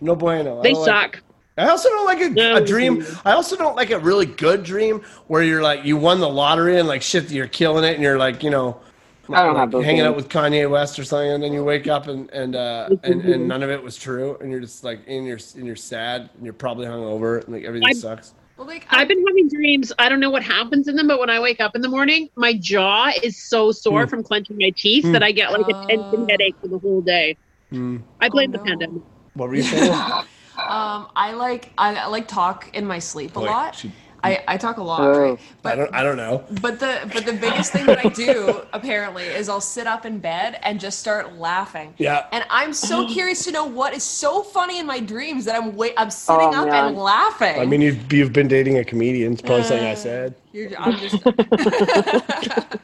No bueno. They don't like suck. I also don't like a, No. a dream. I also don't like a really good dream where you're like you won the lottery and like shit, you're killing it, and you're like you know, I don't like, have those hanging out with Kanye West or something, and then you wake up and and uh, and, and none of it was true, and you're just like in your and you're sad, and you're probably hungover, and like everything I'm- sucks. Well, like I've been having dreams. I don't know what happens in them, but when I wake up in the morning, my jaw is so sore Hmm. from clenching my teeth Hmm. that I get like a tension Oh. headache for the whole day. Hmm. I blame Oh, the pandemic. What were you saying? [LAUGHS] Um, I like I, I like talk in my sleep a Like, lot. she- I, I talk a lot, Oh. right? I But don't. I don't know. but the but the biggest thing that I do [LAUGHS] apparently is I'll sit up in bed and just start laughing. Yeah. And I'm so curious to know what is so funny in my dreams that I'm wait I'm sitting Oh, up man. and laughing. I mean, you've you've been dating a comedian. It's probably something I Uh, said. You're, I'm just [LAUGHS]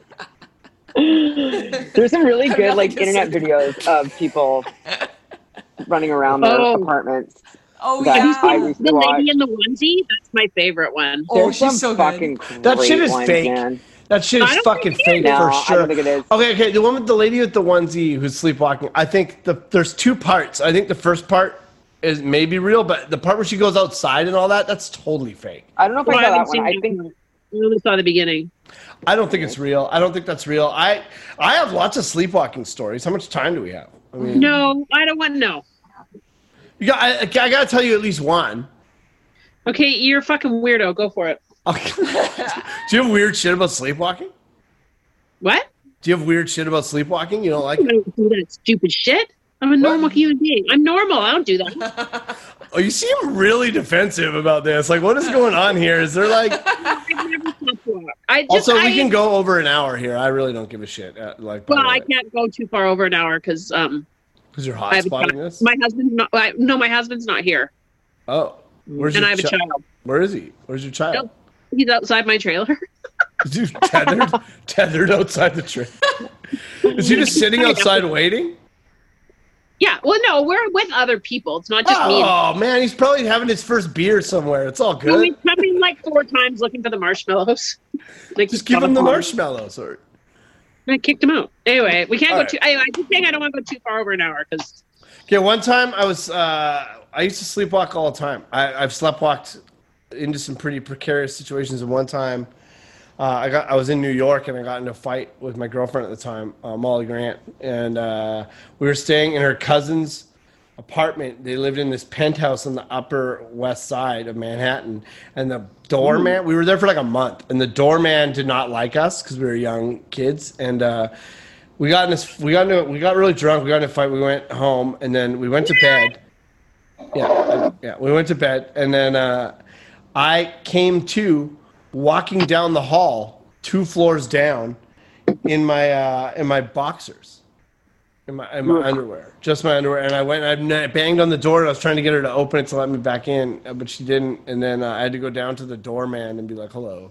[LAUGHS] There's some really good like internet say videos of people running around their Oh. apartments. Oh That yeah. I used to The watch. lady in the onesie, that's my favorite one. Oh, There's she's some so good. fucking That shit is ones, fake. Man. That shit is fucking fake. No, for I sure. don't think it is. Okay, okay. The one with the lady with the onesie who's sleepwalking. I think the there's two parts. I think the first part is maybe real, but the part where she goes outside and all that, that's totally fake. I don't know if Well, I I saw that one. seen I think. I only saw the beginning. I don't think it's real. I don't think that's real. I I have lots of sleepwalking stories. How much time do we have? I mean, No, I don't want to know. You got. I, I gotta tell you at least one. Okay, you're a fucking weirdo. Go for it. Okay. [LAUGHS] Do you have weird shit about sleepwalking? What? Do you have weird shit about sleepwalking? You don't like I don't do that stupid shit. I'm a normal human being. I'm normal. I don't do that. [LAUGHS] Oh, you seem really defensive about this. Like, what is going on here? Is there like? [LAUGHS] I've never slept well. I just, Also, I, we can go over an hour here. I really don't give a shit. Uh, like, Well, I can't go too far over an hour because um, because you're I have a hotspotting child. this. My husband's not. I, no, my husband's not here, oh, where's and your I have a child. Where is he? Where's your child? He's outside my trailer. [LAUGHS] Is he tethered, [LAUGHS] tethered outside the trailer. Is he just sitting outside waiting? yeah. Well, no, we're with other people. It's not just me. Oh man, he's probably having his first beer somewhere. It's all good. he's come in like four times looking for the marshmallows. [LAUGHS] Like, Just give him the marshmallows. Or I kicked him out. Anyway, we can't All go right. too. Anyway, I just saying I don't want to go too far over an hour because okay, one time I was uh, I used to sleepwalk all the time. I, I've sleptwalked into some pretty precarious situations. And one time, uh, I got I was in New York and I got into a fight with my girlfriend at the time, uh, Molly Grant, and uh, we were staying in her cousin's apartment. They lived in this penthouse on the upper west side of Manhattan, and the doorman. We were there for like a month, and the doorman did not like us because we were young kids, and. Uh, we got in this. We got into. We got really drunk. We got in a fight. We went home, and then we went to bed. Yeah, yeah. We went to bed, and then uh, I came to walking down the hall, two floors down, in my uh, in my boxers, in my in my underwear, just my underwear. And I went. And I banged on the door, and I was trying to get her to open it to let me back in, uh, but she didn't. And then uh, I had to go down to the doorman and be like, "Hello,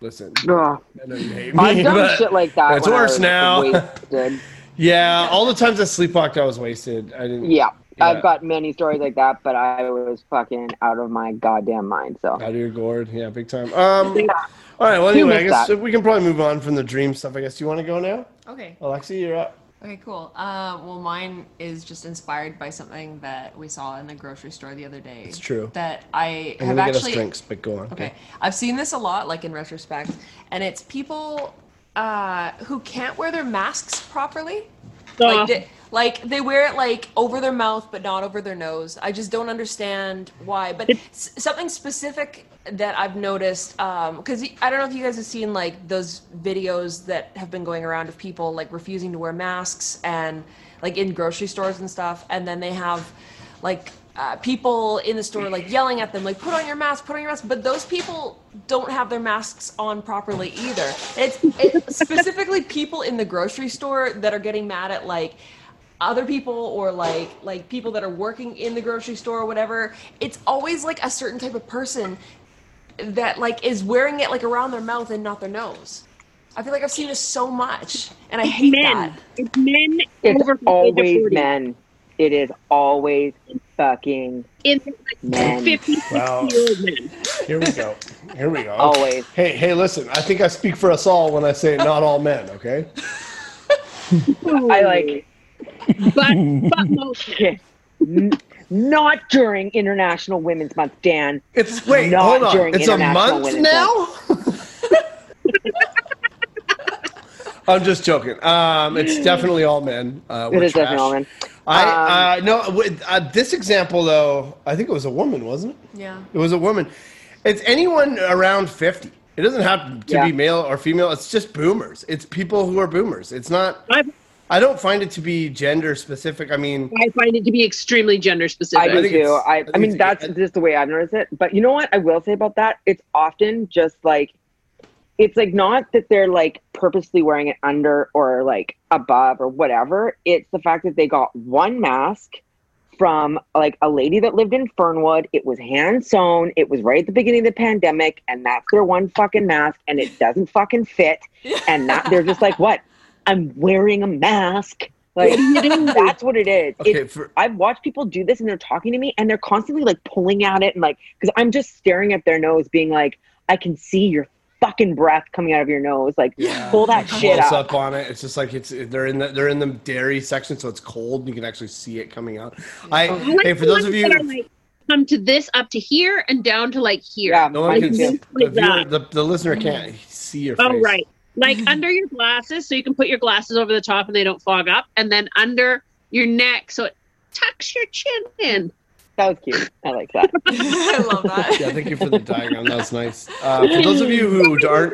listen, Ugh. I know you hate me, I've done shit like that. It's worse now." [LAUGHS] Yeah, all the times I sleepwalked, I was wasted. I didn't. Yeah, Yeah. I've got many stories like that, but I was fucking out of my goddamn mind. So Out of your gourd, yeah, big time. Um, all right. Well, anyway, I guess that. we can probably move on from the dream stuff. I guess. Do you want to go now, Okay. Alexi? You're up. Okay, cool. Uh, well, mine is just inspired by something that we saw in the grocery store the other day. It's true. That I I'm have gonna get us actually. drinks, but go on. Okay. I've seen this a lot, like in retrospect, and it's people uh, who can't wear their masks properly. Uh, Like, they, like they wear it like over their mouth, but not over their nose. I just don't understand why. But s- something specific that I've noticed, because I don't know if you guys have seen like those videos that have been going around of people like refusing to wear masks and like in grocery stores and stuff, and then they have like uh, people in the store like yelling at them like put on your mask put on your mask but those people don't have their masks on properly either. It's, it's specifically people in the grocery store that are getting mad at like other people or like like people that are working in the grocery store or whatever. It's always like a certain type of person that like is wearing it like around their mouth and not their nose i feel like i've seen this so much and i hate men. that It's men it's over the age of always 40. men. It is always fucking In like Men. 50, 60 Wow. men. Here we go. Here we go. always. Hey, hey, listen. I think I speak for us all when I say not all men. Okay. I like But, but most men. N- not during International Women's Month, Dan. It's wait. Not hold on. during It's a month Women's now. [LAUGHS] I'm just joking. Um, it's definitely all men. Uh, It we're is trash. definitely all men. I uh, no. With, uh, this example though, I think it was a woman, wasn't it? yeah It was a woman. It's anyone around 50. It doesn't have to Yeah. be male or female. It's just boomers. It's people who are boomers. It's not. I've, I don't find it to be gender specific. I mean, I find it to be extremely gender specific. I specific. do think too. I, I I, mean, it's- that's just the way I've noticed it. But you know what? I will say about that. It's often just like, it's like not that they're like purposely wearing it under or like above or whatever. It's the fact that they got one mask from like a lady that lived in Fernwood. It was hand sewn. It was right at the beginning of the pandemic, and that's their one fucking mask, and it doesn't fucking fit. [LAUGHS] And that they're just like, what? I'm wearing a mask. Like [LAUGHS] [LAUGHS] that's what it is. okay, for, I've watched people do this and they're talking to me and they're constantly like pulling at it and like because I'm just staring at their nose, being like, I can see your fucking breath coming out of your nose. Like Yeah. pull that shit close up. up on it. It's just like it's they're in the they're in the dairy section, so it's cold. and You can actually see it coming out. I oh. I like hey, for those of you, that like, come to this up to here and down to like here. Yeah, no one I can see, the, viewer, the, the listener can't see your oh, face. Oh, right. Like [LAUGHS] under your glasses, so you can put your glasses over the top and they don't fog up, and then under your neck, so it tucks your chin in. That was cute. I like that. [LAUGHS] I love that. [LAUGHS] Yeah, thank you for the diagram. That was nice. Uh, for those of you who aren't,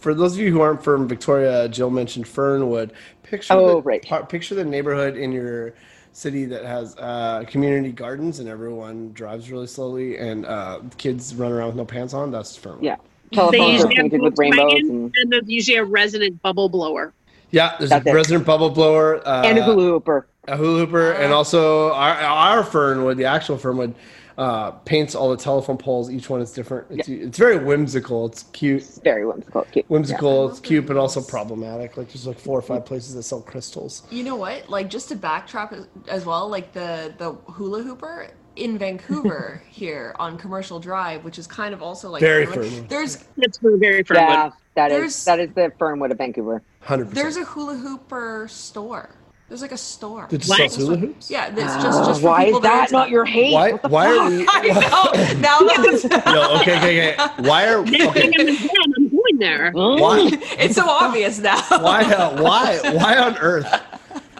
for those of you who aren't from Victoria, Jill mentioned Fernwood. Picture Oh, the, right. par- Picture the neighborhood in your city that has uh, community gardens and everyone drives really slowly and uh, kids run around with no pants on. That's Fernwood. Yeah. They Telephones are usually have painted with rainbows and, and there's usually a resident bubble blower. Yeah, there's That's a it. resident bubble blower. Uh, and a hula hooper. a hula hooper, and also our, our Fernwood, the actual Fernwood, uh, paints all the telephone poles. Each one is different. It's, it's very whimsical. It's cute. It's very whimsical. Cute. Whimsical, Yeah. it's cute, but also problematic. Like there's like four or five places that sell crystals. You know what? Like just to backtrack as- as well, like the the hula hooper in Vancouver [LAUGHS] here on Commercial Drive, which is kind of also like Very Fernwood, Fernwood. There's It's very Yeah, that is that is the Fernwood of Vancouver. Hundred there's a hula hooper store. There's like a store. That just What? sells hula hoops. Yeah, that's just just for Oh, why people is that are not your hate? Why? What the Why fuck? are [LAUGHS] we? I know. [LAUGHS] Now that's Yo, okay, okay, okay. Why are Next okay? I'm I'm going there. Why? it's so obvious now. Why? Uh, why? Why on earth?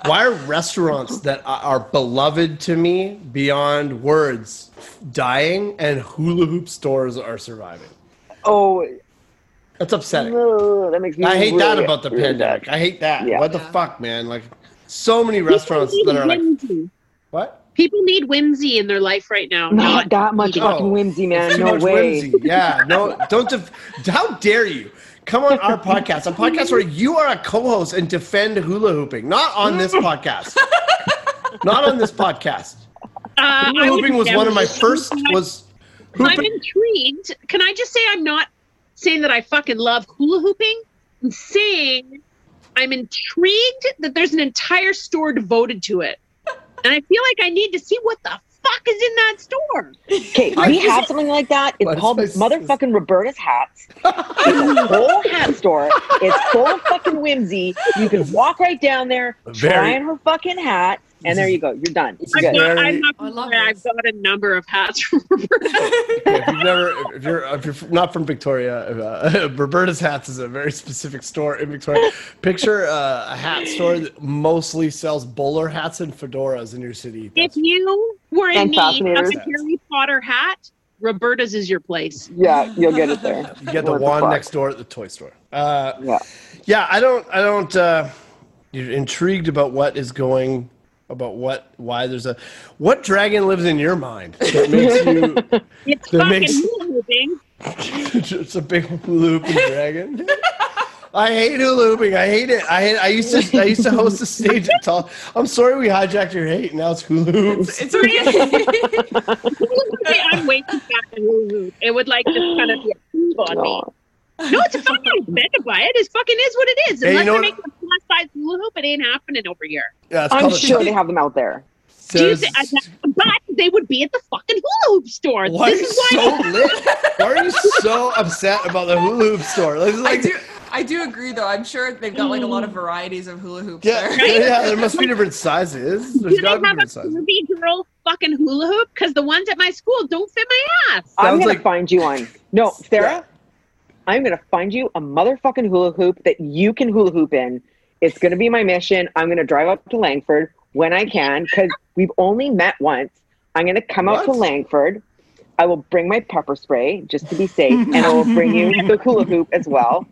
Why are restaurants that are- are beloved to me beyond words dying and hula hoop stores are surviving? Oh, That's upsetting. no, that makes me. I hate that about the really pandemic. sad. I hate that. Yeah. What the Yeah. fuck, man? Like, so many restaurants that are need like, what? People need whimsy in their life right now. Not that much oh, No. fucking whimsy, man. No way. whimsy. Yeah, no, don't. Def- how dare you? Come on our podcast, a podcast where you are a co-host and defend hula hooping. Not on this [LAUGHS] podcast. Not on this podcast. Uh, Hula hooping was one of my first. Was I'm intrigued. Can I just say I'm not saying that I fucking love hula hooping? I'm saying I'm intrigued that there's an entire store devoted to it. And I feel like I need to see what the fuck is in that store. Okay, we just- have something like that. It's What is called this? motherfucking Roberta's hats. It's a [LAUGHS] whole hat store. It's full of fucking whimsy. You can walk right down there, try on her fucking hat, and there you go. You're done. You're I've is good. got, I'm not I love gonna I've this. got a number of hats from Roberta. if you've never, if you're, if you're not from Victoria, uh, [LAUGHS] Roberta's Hats is a very specific store in Victoria. Picture uh, a hat store that mostly sells bowler hats and fedoras in your city. if you were in need of a Harry Potter hat, Roberta's is your place. Yeah, you'll get it there. [LAUGHS] You get the What wand fuck? next door at the toy store. Uh, Yeah. yeah, I don't. I don't. Uh, you're intrigued about what is going, about what, why there's a, what dragon lives in your mind that makes you? [LAUGHS] It's That fucking makes- hula hooping. [LAUGHS] it's a big hula hooping dragon. I hate hula hooping. I hate it. I hate, I used to. I used to host a stage at Tall. I'm sorry we hijacked your hate. Now it's hula hoops. it's okay. [LAUGHS] Hula hooping, I'm way too fat to hula hoop. It would like just kind of be a move on me. No. No, it's fine. I'm offended by it. It fucking is what it is. Hey, you Unless know they're what- making a plus size hula hoop, it ain't happening over here. Yeah, I'm sure t- they have them out there. Do you there's- I- but they would be at the fucking hula hoop store. Why are this you is why so lit? Why are you so upset about the hula hoop store? Like, I do I do agree though. I'm sure they've got like a lot of mm. varieties of hula hoops Yeah, there. [LAUGHS] yeah, there must be different sizes. There's do they got to be have a different sizes. Kirby girl fucking hula hoop? Because the ones at my school don't fit my ass. I'm gonna like- find you one. No, Sarah, Yeah. I'm gonna find you a motherfucking hula hoop that you can hula hoop in. It's gonna be my mission. I'm gonna drive up to Langford when I can because we've only met once. I'm gonna come out to Langford. I will bring my pepper spray just to be safe, and I will bring you the hula hoop as well.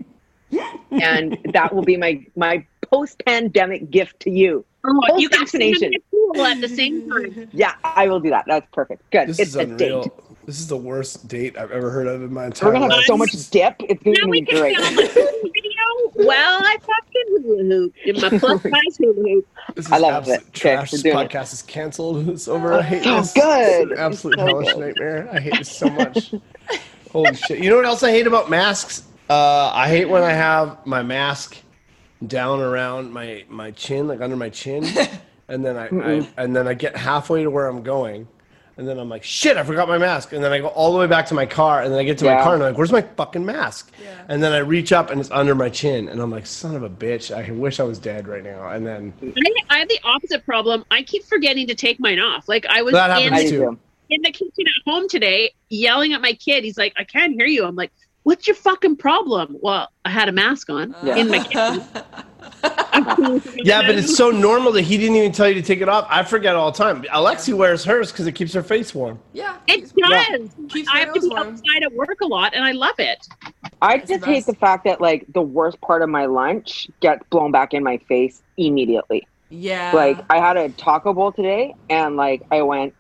And that will be my my post pandemic gift to you. Oh, you vaccination. sing at at the same time. Yeah, I will do that. That's perfect. Good. This it's is a unreal. date. This is the worst date I've ever heard of in my entire life. We're gonna have so much dip. It's gonna we be can great. film a video. Well, I fucking hula hoop in my plus [LAUGHS] size hula hoop. This is I love absolute it. Okay, trash. we're This doing it. podcast is canceled. [LAUGHS] It's over. I hate so this. good. This is an absolute so hellish good. nightmare. I hate this so much. Holy shit! You know what else I hate about masks? Uh, I hate when I have my mask down around my my chin, like under my chin, [LAUGHS] and then I, I and then I get halfway to where I'm going, and then I'm like, shit, I forgot my mask, and then I go all the way back to my car, and then I get to my car, and I'm like, where's my fucking mask? Yeah. And then I reach up, and it's under my chin, and I'm like, son of a bitch, I wish I was dead right now. And then I, I have the opposite problem. I keep forgetting to take mine off. Like I was That in, happens I too. in the kitchen at home today, yelling at my kid. He's like, "I can't hear you." I'm like, "What's your fucking problem?" Well, I had a mask on Yeah. in my kitchen. [LAUGHS] [LAUGHS] Yeah, but it's so normal that he didn't even tell you to take it off. I forget all the time. Alexi wears hers because it keeps her face warm. Yeah. It keeps- does. Keeps I have to be warm. outside at work a lot, and I love it. I It's the just hate the fact that like the worst part of my lunch gets blown back in my face immediately. Yeah. Like I had a taco bowl today, and like I went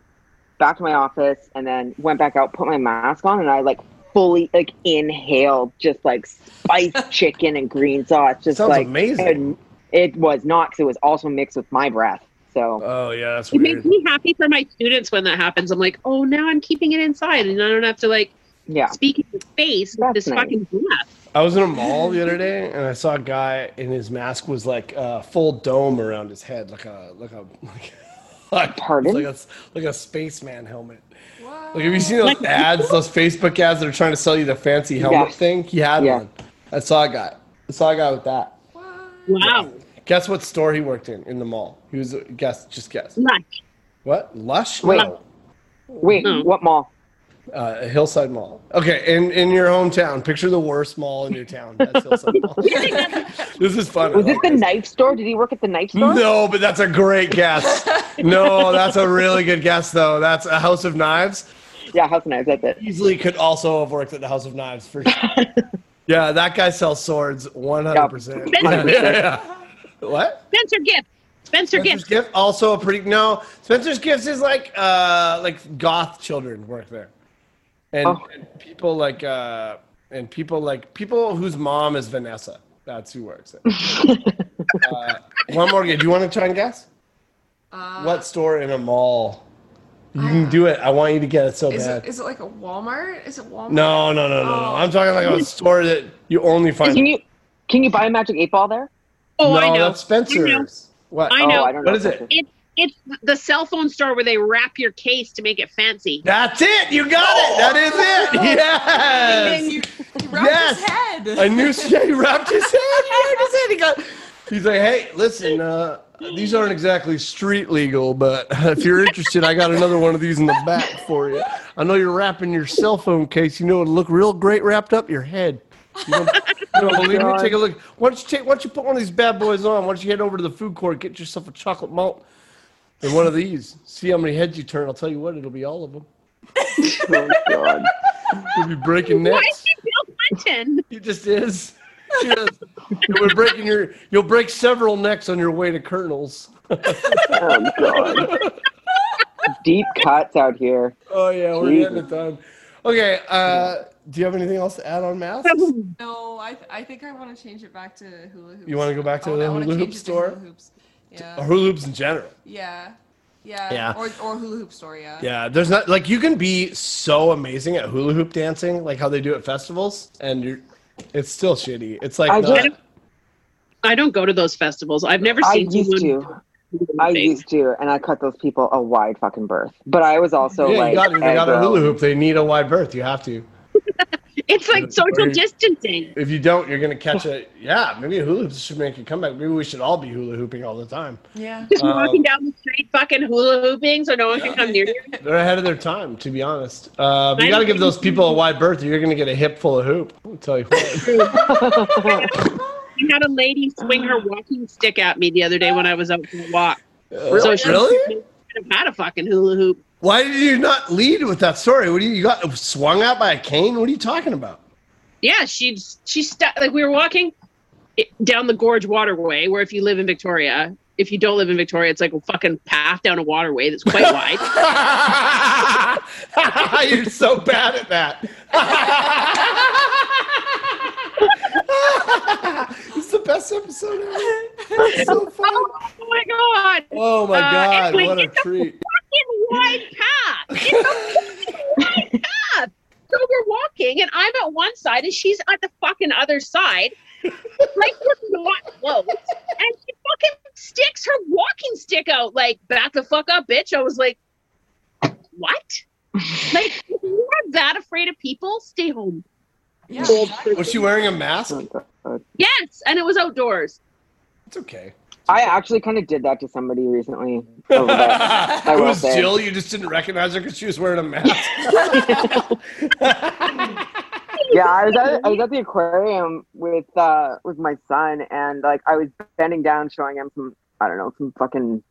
back to my office, and then went back out, put my mask on, and I like fully like inhaled just like spiced [LAUGHS] chicken and green sauce. Just Sounds like amazing. and it was not because it was also mixed with my breath. So Oh yeah, that's It weird. makes me happy for my students when that happens. I'm like, oh, now I'm keeping it inside, and I don't have to like yeah, speak in his face with this nice. fucking breath. I was in a mall the other day and I saw a guy and his mask was like a full dome around his head, like a like a like, [LAUGHS] like, Pardon? like a like a spaceman helmet. What? Like have you seen those ads, [LAUGHS] those Facebook ads that are trying to sell you the fancy helmet Yes. thing? He had Yeah. one. I got. That's all I got with that. What? Wow. Guess what store he worked in in the mall? He was guess just guess. Lush. What? Lush? Wait. No. wait, No. what mall? Uh, Hillside Mall. Okay, in in your hometown, picture the worst mall in your town. That's Hillside Mall. [LAUGHS] this is fun. Was it the this. knife store? Did he work at the knife store? No, but that's a great guess. no, that's a really good guess, though. That's a House of Knives. Yeah, House of Knives. That's it. Easily could also have worked at the House of Knives for sure. [LAUGHS] yeah, that guy sells swords 100%. Yeah. Yeah, yeah, yeah. What? Spencer Gift. Spencer Spencer's Gift. Gift also a pretty no. Spencer's Gifts is like uh like goth children work there, and, Oh. and people like uh and people like people whose mom is Vanessa. That's who works there. [LAUGHS] uh, one more. Do you want to try and guess? Uh, what store in a mall? You can do it. I want you to get it so Is bad. it, is it like a Walmart? Is it Walmart? no, no, no, no, no. Oh. I'm talking like a [LAUGHS] store that you only find. Can you can you buy a magic eight ball there? Oh, no, I know. that's Spencer's. What? I know. Oh, I don't What know. is it? It, it's the cell phone store where they wrap your case to make it fancy. That's it. You got it. That is it. Yes. He, he wrapped Yes. his head. I knew yeah, he wrapped his head. He wrapped his head. He got. He's like, hey, listen, uh, these aren't exactly street legal, but [LAUGHS] if you're interested, I got another one of these in the back for you. I know you're wrapping your cell phone case. You know it'll look real great wrapped up your head. You don't, you don't [LAUGHS] believe me? Take a look. Why don't you take? Why don't you put one of these bad boys on? Why don't you head over to the food court, get yourself a chocolate malt and one of these? See how many heads you turn. I'll tell you what, it'll be all of them. [LAUGHS] Oh God. You'll be breaking necks. Why is he Bill Clinton? He just is. Just, you'll be breaking your. You'll break several necks on your way to Colonel's. Oh God. Deep cuts out here. Oh yeah, we're Jesus. getting it done. Okay. Uh, do you have anything else to add on masks? [LAUGHS] No, I, I think I want to change it back to hula hoops. You wanna go back to I the wanna- I wanna hula hoop change to store? hula hoops. Yeah. Or hula hoops in general. yeah. Yeah. Yeah. Or, or hula hoop store, yeah. Yeah, there's not like you can be so amazing at hula hoop dancing, like how they do at festivals, and you're. It's still shitty. It's like I not- just- I don't go to those festivals. I've never I seen used someone to. do I used to, and I cut those people a wide fucking berth. But I was also yeah, like, you got, they got a hula hoop. They need a wide berth. You have to. It's like social Very- distancing. If you don't, you're gonna catch it. Yeah, maybe a hula hoop should make a comeback. Maybe we should all be hula hooping all the time. Yeah. Just Um, walking down the street, fucking hula hooping, so no one can come near you. [LAUGHS] They're ahead of their time, to be honest. Uh, you got to give those people a wide berth. or You're going to get a hip full of hoop. I'll tell you what. [LAUGHS] I had a lady swing her walking stick at me the other day when I was out for a walk. really? she really? had a fucking hula hoop. Why did you not lead with that story? What do you, you got swung out by a cane? What are you talking about? Yeah, she'd she stu- like we were walking down the gorge waterway. Where if you live in Victoria, if you don't live in Victoria, it's like a fucking path down a waterway that's quite [LAUGHS] wide. [LAUGHS] You're so bad at that. [LAUGHS] it's the best episode ever. It's so fun. oh my god! Oh my Uh, god, anyway, what a treat. Fucking wide path. It's a fucking wide path. So we're walking, and I'm at one side, and she's at the fucking other side. Like we're not close, and she fucking sticks her walking stick out. Like back the fuck up, bitch. I was like, what? Like if you are that afraid of people, stay home. Yeah. Was she wearing a mask? [LAUGHS] Yes, and it was outdoors. It's okay. I actually kind of did that to somebody recently. [LAUGHS] Over it was say. Jill. You just didn't recognize her because she was wearing a mask. [LAUGHS] Yeah, I was at I was at the aquarium with uh with my son, and like I was bending down, showing him some I don't know some fucking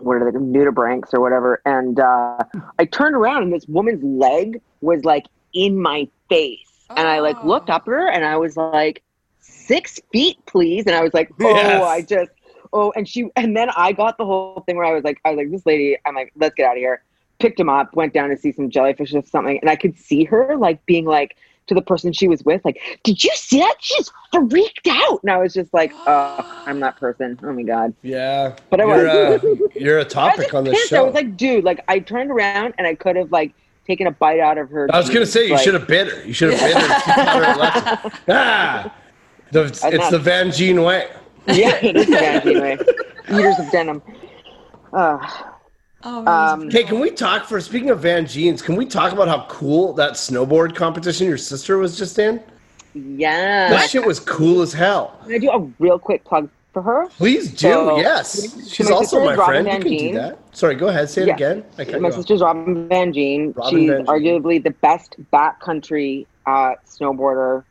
what are they nudibranchs or whatever, and uh I turned around and this woman's leg was like in my face, and I like Oh. looked up at her and I was like six feet, please, and I was like, oh, Yes. I just oh, and she and then I got the whole thing where I was like, I was like, this lady, I'm like, let's get out of here. Picked him up, went down to see some jellyfish or something, and I could see her like being like to the person she was with, like, did you see that? She's freaked out. And I was just like, oh, I'm that person. Oh my god. Yeah, But I you're, was- uh, you're a topic on pissed. show. I was like, dude, like I turned around and I could have like taken a bite out of her. I was gonna say you like- should have bit her. You should have bit her. Her. [LAUGHS] Ah, the, it's not- the Van Gyn way. [LAUGHS] Yeah, it is bad [LAUGHS] anyway. Eaters of denim. Uh, Oh, Um, Okay, can we talk for speaking of Van Jeans? Can we talk about how cool that snowboard competition your sister was just in? yeah. That shit was cool as hell. Can I do a real quick plug for her? Please do. So- yes, she's my also my Robin friend. You Van can do that. Sorry, go ahead. Say it Yeah. again. I My you off. sister's Robin Van Gyn. Robin She's Van Gyn. arguably the best backcountry uh, snowboarder.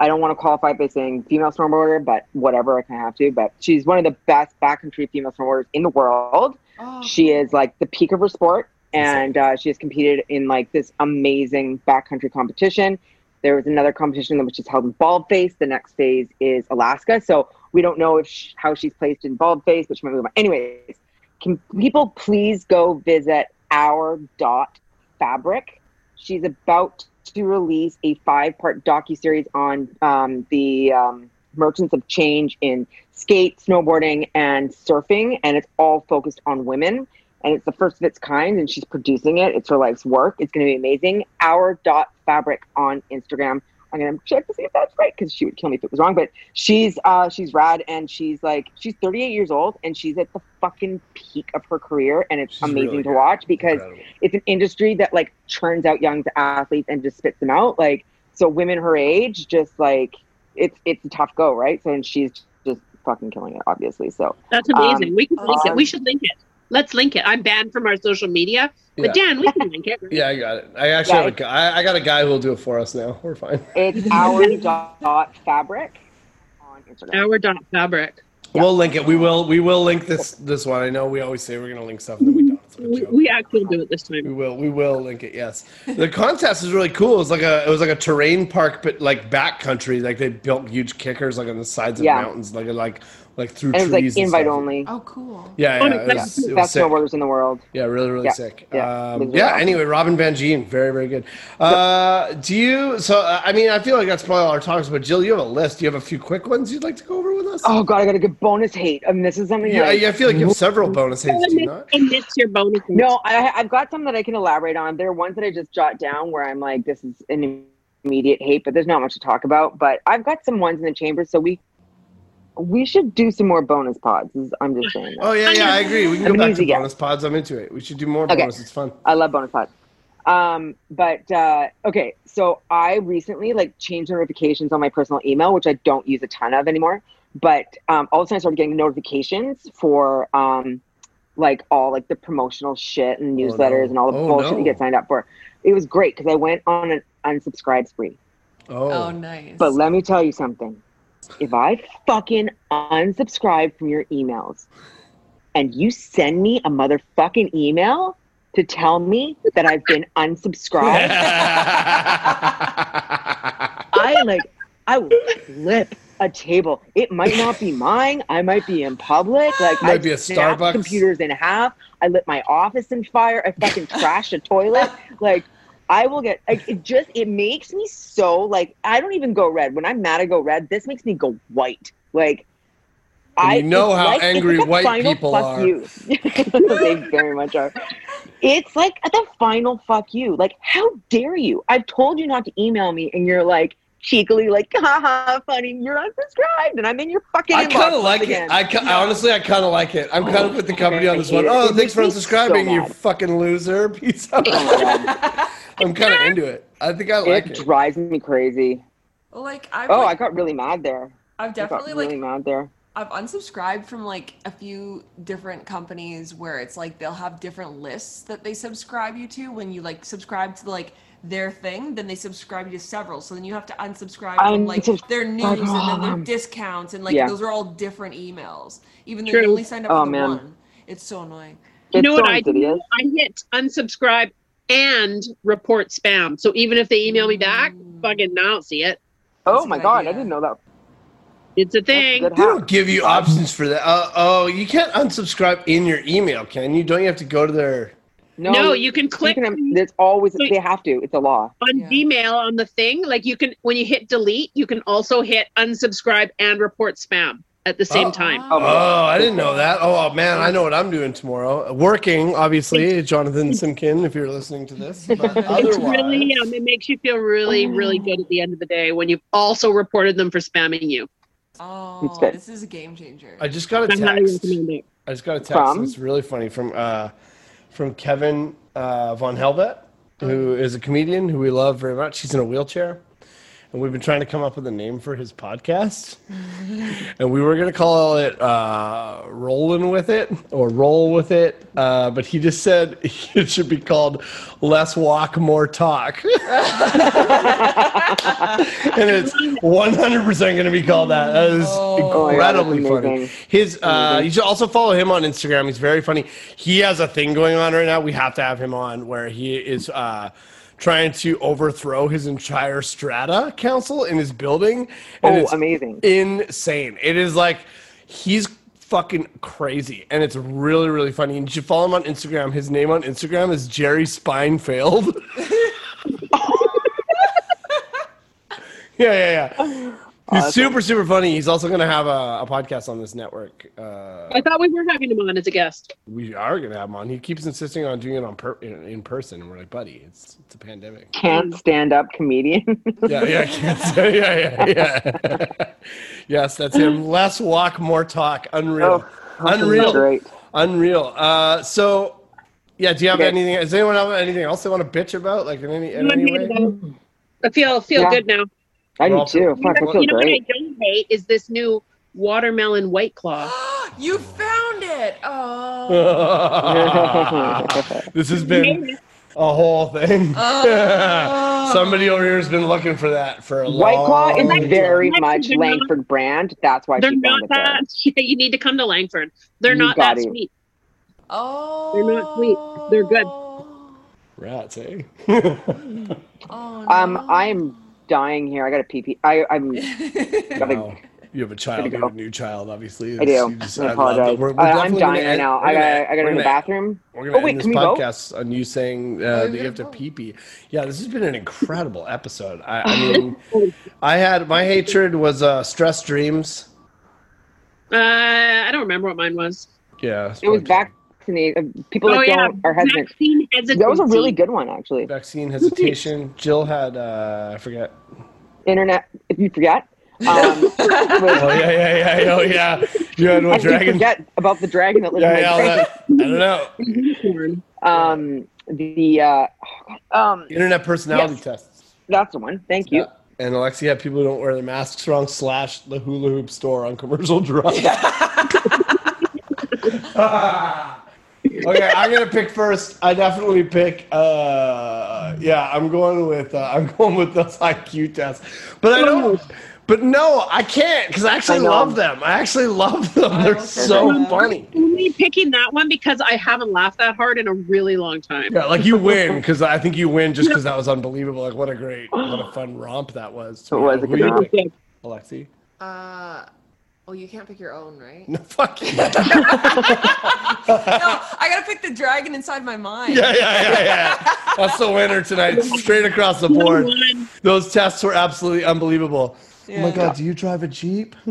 I don't want to qualify by saying female snowboarder, but whatever, I kind of have to. But she's one of the best backcountry female snowboarders in the world. Oh, She is like the peak of her sport, and uh, she has competed in like this amazing backcountry competition. There was another competition which is held in Baldface. The next phase is Alaska, so we don't know if sh- how she's placed in Baldface, which might move on. Anyways, can people please go visit our dot fabric? She's about to release a five-part docu series on um, the um, merchants of change in skate, snowboarding, and surfing, and it's all focused on women. And it's the first of its kind, and she's producing it. It's her life's work. It's going to be amazing. Our dot fabric on Instagram. I'm gonna check to see if that's right because she would kill me if it was wrong. But she's uh, she's rad, and she's like she's 38 years old, and she's at the fucking peak of her career, and it's She's amazing really to watch because Incredible. it's an industry that like churns out young athletes and just spits them out. Like so, women her age just like it's it's a tough go, right? So and she's just fucking killing it, obviously. So That's amazing. Um, we can link it. um, We should link it. Let's link it. I'm banned from our social media, but Yeah. Dan, we can link it. right? [LAUGHS] Yeah, I got it. I actually Yeah, have a guy. I, I got a guy who will do it for us now. We're fine. it's [LAUGHS] our dot fabric on Instagram. Our dot fabric. Yeah. We'll link it. We will. We will link this. This one. I know we always say we're gonna link stuff, and then we don't. We, joke. we actually do it this time. We will. We will link it. Yes. The contest is really cool. It was like a. It was like a terrain park, but like backcountry. Like they built huge kickers, like on the sides of Yeah. mountains, like like like through And it was trees. like invite stuff. only. oh, cool. Yeah, yeah. no, It that's was, it Best sick. snowboarders in the world. Yeah, really, really Yeah, sick. yeah, Um, yeah. awesome. Anyway, Robin Van Gyn, very, very good. Uh, do you? So, uh, I mean, I feel like that's probably all our talks. But Jill, you have a list. Do you have a few quick ones you'd like to go over with us? Oh god, I got a good bonus hate. I mean, this is something. yeah, like, I feel like you have several bonus hates. Do you not? And it's your bonus. No, I, I've got some that I can elaborate on. There are ones that I just jot down where I'm like, this is an immediate hate, but there's not much to talk about. But I've got some ones in the chamber, so we we should do some more bonus pods. is- I'm just saying. That. Oh yeah, yeah, I agree. We can I'm go back to easy guy. bonus pods. I'm into it. We should do more Okay. bonus. It's fun. I love bonus pods. Um, but uh, okay, so I recently like changed notifications on my personal email, which I don't use a ton of anymore. But um, all of a sudden, I started getting notifications for um, like all like the promotional shit and Oh, no. newsletters and all the Oh, bullshit no. you get signed up for. It was great because I went on an unsubscribe spree. Oh, Oh, nice. But let me tell you something. If I fucking unsubscribe from your emails and you send me a motherfucking email to tell me that I've been unsubscribed, [LAUGHS] I like I will flip a table. It might not be mine. I might be in public. Like Might I be a Starbucks. computers in half. I lit my office in fire. I fucking trashed a toilet. Like I will get like it just it makes me so like I don't even go red. When I'm mad I go red. This makes me go white. Like And you know how like- angry like white people are. You. [LAUGHS] they very much are. It's like at the final fuck you. Like, how dare you? I've told you not to email me, and you're like cheekily like, haha, funny, you're unsubscribed, and I'm in your fucking. I kind of like again. it. I, ca- honestly, I kind of like it. I'm kind of oh, with the company on this hate one. it. Oh, It thanks for makes me so you fucking loser. [LAUGHS] Peace out. Oh my God. I'm kind of into it. I think I like it it. drives me crazy. Well, like I've, Oh, I got really mad there. I've I got definitely really like mad there. I've unsubscribed from like a few different companies where it's like they'll have different lists that they subscribe you to when you like subscribe to like their thing, then they subscribe you to several. So then you have to unsubscribe from like their news and then their discounts and like Yeah. those are all different emails. Even though True. you only signed up Oh, for the man. one. It's so annoying. You It's know what so I do? insidious. I hit unsubscribe and report spam. So even if they email me back, Mm. fucking I don't see it. Oh That's a my god, idea. I didn't know that. It's a That's a thing. good They don't give you options for that. Uh, oh, you can't unsubscribe in your email, can you? Don't you have to go to their? No, you can click You can, there's always So- they have to. It's a law. on Yeah. Gmail on the thing. Like you can when you hit delete, you can also hit unsubscribe and report spam at the same Oh. time. Oh, Oh, I didn't know that. Oh man, I know what I'm doing tomorrow. Working, obviously, [LAUGHS] Jonathan Simkin. If you're listening to this, but It's really um, it makes you feel really, really good at the end of the day when you've also reported them for spamming you. Oh, this is a game changer. I just got a I highly text. I just got a text. From? It's really funny from uh, from Kevin uh, von Helvet, who is a comedian who we love very much. He's in a wheelchair, and we've been trying to come up with a name for his podcast, [LAUGHS] and we were gonna call it uh, "Rolling with It" or "Roll with It," uh, but he just said [LAUGHS] it should be called "Less Walk, More Talk," [LAUGHS] and it's 100 percent gonna be called that. That is Oh. My God, that's incredibly funny. His uh, you should also follow him on Instagram. He's very funny. He has a thing going on right now. We have to have him on where he is uh, trying to overthrow his entire strata council in his building. And Oh, it's amazing. insane. It is like he's fucking crazy, and it's really really funny. And you should follow him on Instagram. His name on Instagram is Jerry Spine Failed. [LAUGHS] [LAUGHS] yeah, yeah, yeah. He's Awesome. super, super funny. He's also going to have a, a podcast on this network. Uh, I thought we were having him on as a guest. we are going to have him on. He keeps insisting on doing it on per- in, in person. And we're like, buddy, it's it's a pandemic. Can't stand up comedian. [LAUGHS] Yeah, yeah, I can't say. Yeah, yeah, yeah. [LAUGHS] yes, that's him. Less walk, more talk. Unreal. oh, Unreal. Great. Unreal. Uh, so, yeah, do you have Okay. anything? Does anyone have anything else they want to bitch about? Like in any, in I'm any way? I feel feel Yeah. good now. I do Well, too. You Fuck, I know, you know what I don't hate is this new watermelon white claw. [GASPS] you found it. [LAUGHS] Oh. this has been a whole thing. [LAUGHS] Oh. [LAUGHS] Somebody over here has been looking for that for a White Claw long is very much they're not- Langford brand. That's why They're she not found it that. You need to come to Langford. They're You not that it. sweet. Oh. They're not sweet. They're good. rats, eh? Oh, Um. I'm dying here. I got a pee pee. I I'm [LAUGHS] gotta. Wow. You have a child. Gotta You have a new child, obviously. I do. You just- I love apologize. that. We're- we're I, I'm dying right now. I gonna- gotta, I gotta go to the bathroom. We're gonna Oh, wait, end this can we vote? podcast on you saying uh, you're that you have to gonna pee pee. Yeah, this has been an incredible episode. I, I [LAUGHS] mean, I had my hatred was uh, stress dreams. Uh, I don't remember what mine was. Yeah, it Yeah, was probably- vaccinated. uh, People oh that yeah, don't are hesitant. vaccine hesitancy. That was a really good one, actually. vaccine hesitation. Jill had uh, I forget. Internet. If you forget, um, [LAUGHS] Oh yeah, yeah, yeah. Oh yeah. You had I what did dragon? forget about the dragon that lives Yeah, in yeah. my all that- I don't know. Um, the uh, um, Internet personality Yes. tests. that's the one. Thank you. Yeah. And Alexia, had people who don't wear their masks wrong. Slash the hula hoop store on commercial drive. [LAUGHS] [LAUGHS] okay, I'm gonna pick first. I definitely pick. Uh, yeah, I'm going with. Uh, I'm [LAUGHS] going with those IQ tests. But I don't. But no, I can't because I actually I love them. I actually love them. I They're also so them. funny. Only picking that one because I haven't laughed that hard in a really long time. Yeah, like you win because I think you win just [LAUGHS] because that was unbelievable. Like what a great, what a [GASPS] fun romp that was. It was a good romp. Alexi. Uh, well, you can't pick your own, right? No, fuck you. [LAUGHS] no, I gotta pick the dragon inside my mind. Yeah, yeah, yeah, yeah. That's the winner tonight, straight across the board. Those tests were absolutely unbelievable. Oh my god, do you drive a Jeep? [LAUGHS]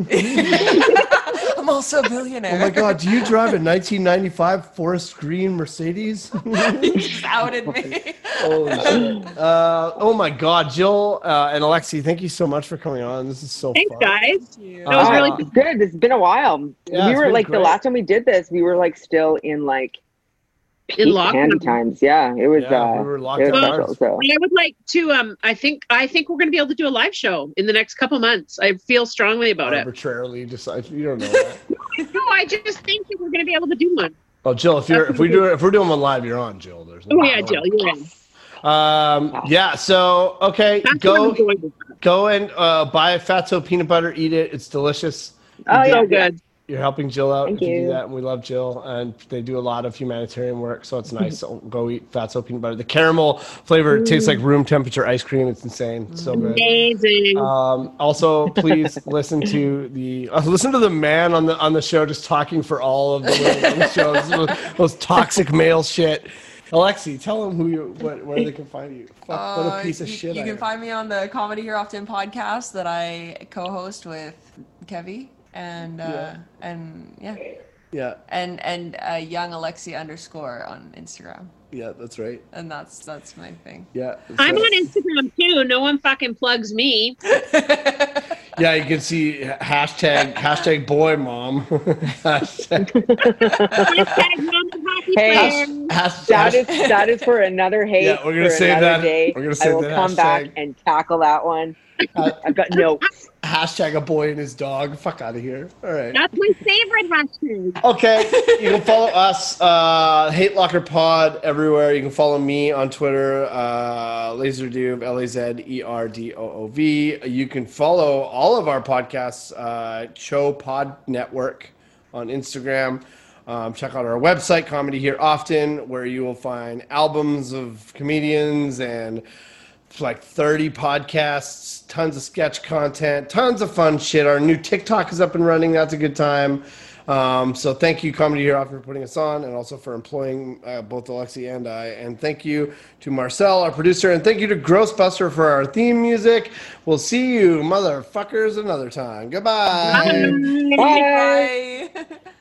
I'm also a billionaire. Oh my god, do you drive a 1995 forest green Mercedes? [LAUGHS] you just outed me. Holy [LAUGHS] shit. Uh, oh my god, Jill uh, and Alexi, thank you so much for coming on. This is so Thanks, fun. guys. You. That was Uh, really good. It's been a while. Yeah, we were like great. the last time we did this, we were like still in like peak lockdown. candy times. Yeah, it was. Yeah, uh, we were locked it was down. special, so. I would like to. Um, I think I think we're going to be able to do a live show in the next couple months. I feel strongly about it. Arbitrarily decide. You don't know that. [LAUGHS] No, I just think that we're going to be able to do one. Oh, Jill, if you're if we do if we're doing one live, you're on, Jill. There's no Oh yeah, Jill, you're in. Um, yeah. So okay, That's go I'm going with. go and uh, buy a Fatso peanut butter. Eat it. It's delicious. Oh yeah, So good. You're helping Jill out Thank if you do that, and we love Jill. And they do a lot of humanitarian work, so it's nice. so go eat Fatso peanut butter. The caramel flavor tastes like room temperature ice cream. It's insane. It's so good. Amazing. Um, also, please listen to the [LAUGHS] uh, listen to the man on the on the show just talking for all of the women on the show. Those, those toxic male shit. Alexi, tell them who you what, where they can find you. Fuck, what a Uh, piece of you, shit! You I can am. find me on the Comedy Here Often podcast that I co-host with Kevy and uh, Yeah. and yeah, Yeah, and and uh, young Alexi underscore on Instagram, yeah, that's right. and that's that's my thing. Yeah, I'm right. on Instagram too. No one fucking plugs me. [LAUGHS] Yeah, you can see hashtag hashtag boy mom. [LAUGHS] hashtag, Hashtag mom and hockey Hey. player. has- That hash- is that is for another [LAUGHS] hate. Yeah, we're gonna for save that- Day. we're gonna I will that come back and tackle that one. Uh, [LAUGHS] I've got notes. [LAUGHS] hashtag a boy and his dog. Fuck out of here. All right. That's my favorite hashtag. Okay, you can follow us, uh, Hate Locker Pod, everywhere. You can follow me on Twitter, uh, Laserdoob, L A Z E R D O O V. You can follow all of our podcasts, uh, Show Pod Network on Instagram. Um, check out our website, Comedy Here Often, where you will find albums of comedians and like 30 podcasts, tons of sketch content, tons of fun shit. Our new TikTok is up and running. That's a good time. Um, so thank you, Comedy Here Often, for putting us on and also for employing uh, both Alexi and I. And thank you to Marcel, our producer, and thank you to Grossbuster for our theme music. We'll see you, motherfuckers, another time. Goodbye. Bye. Bye. [LAUGHS]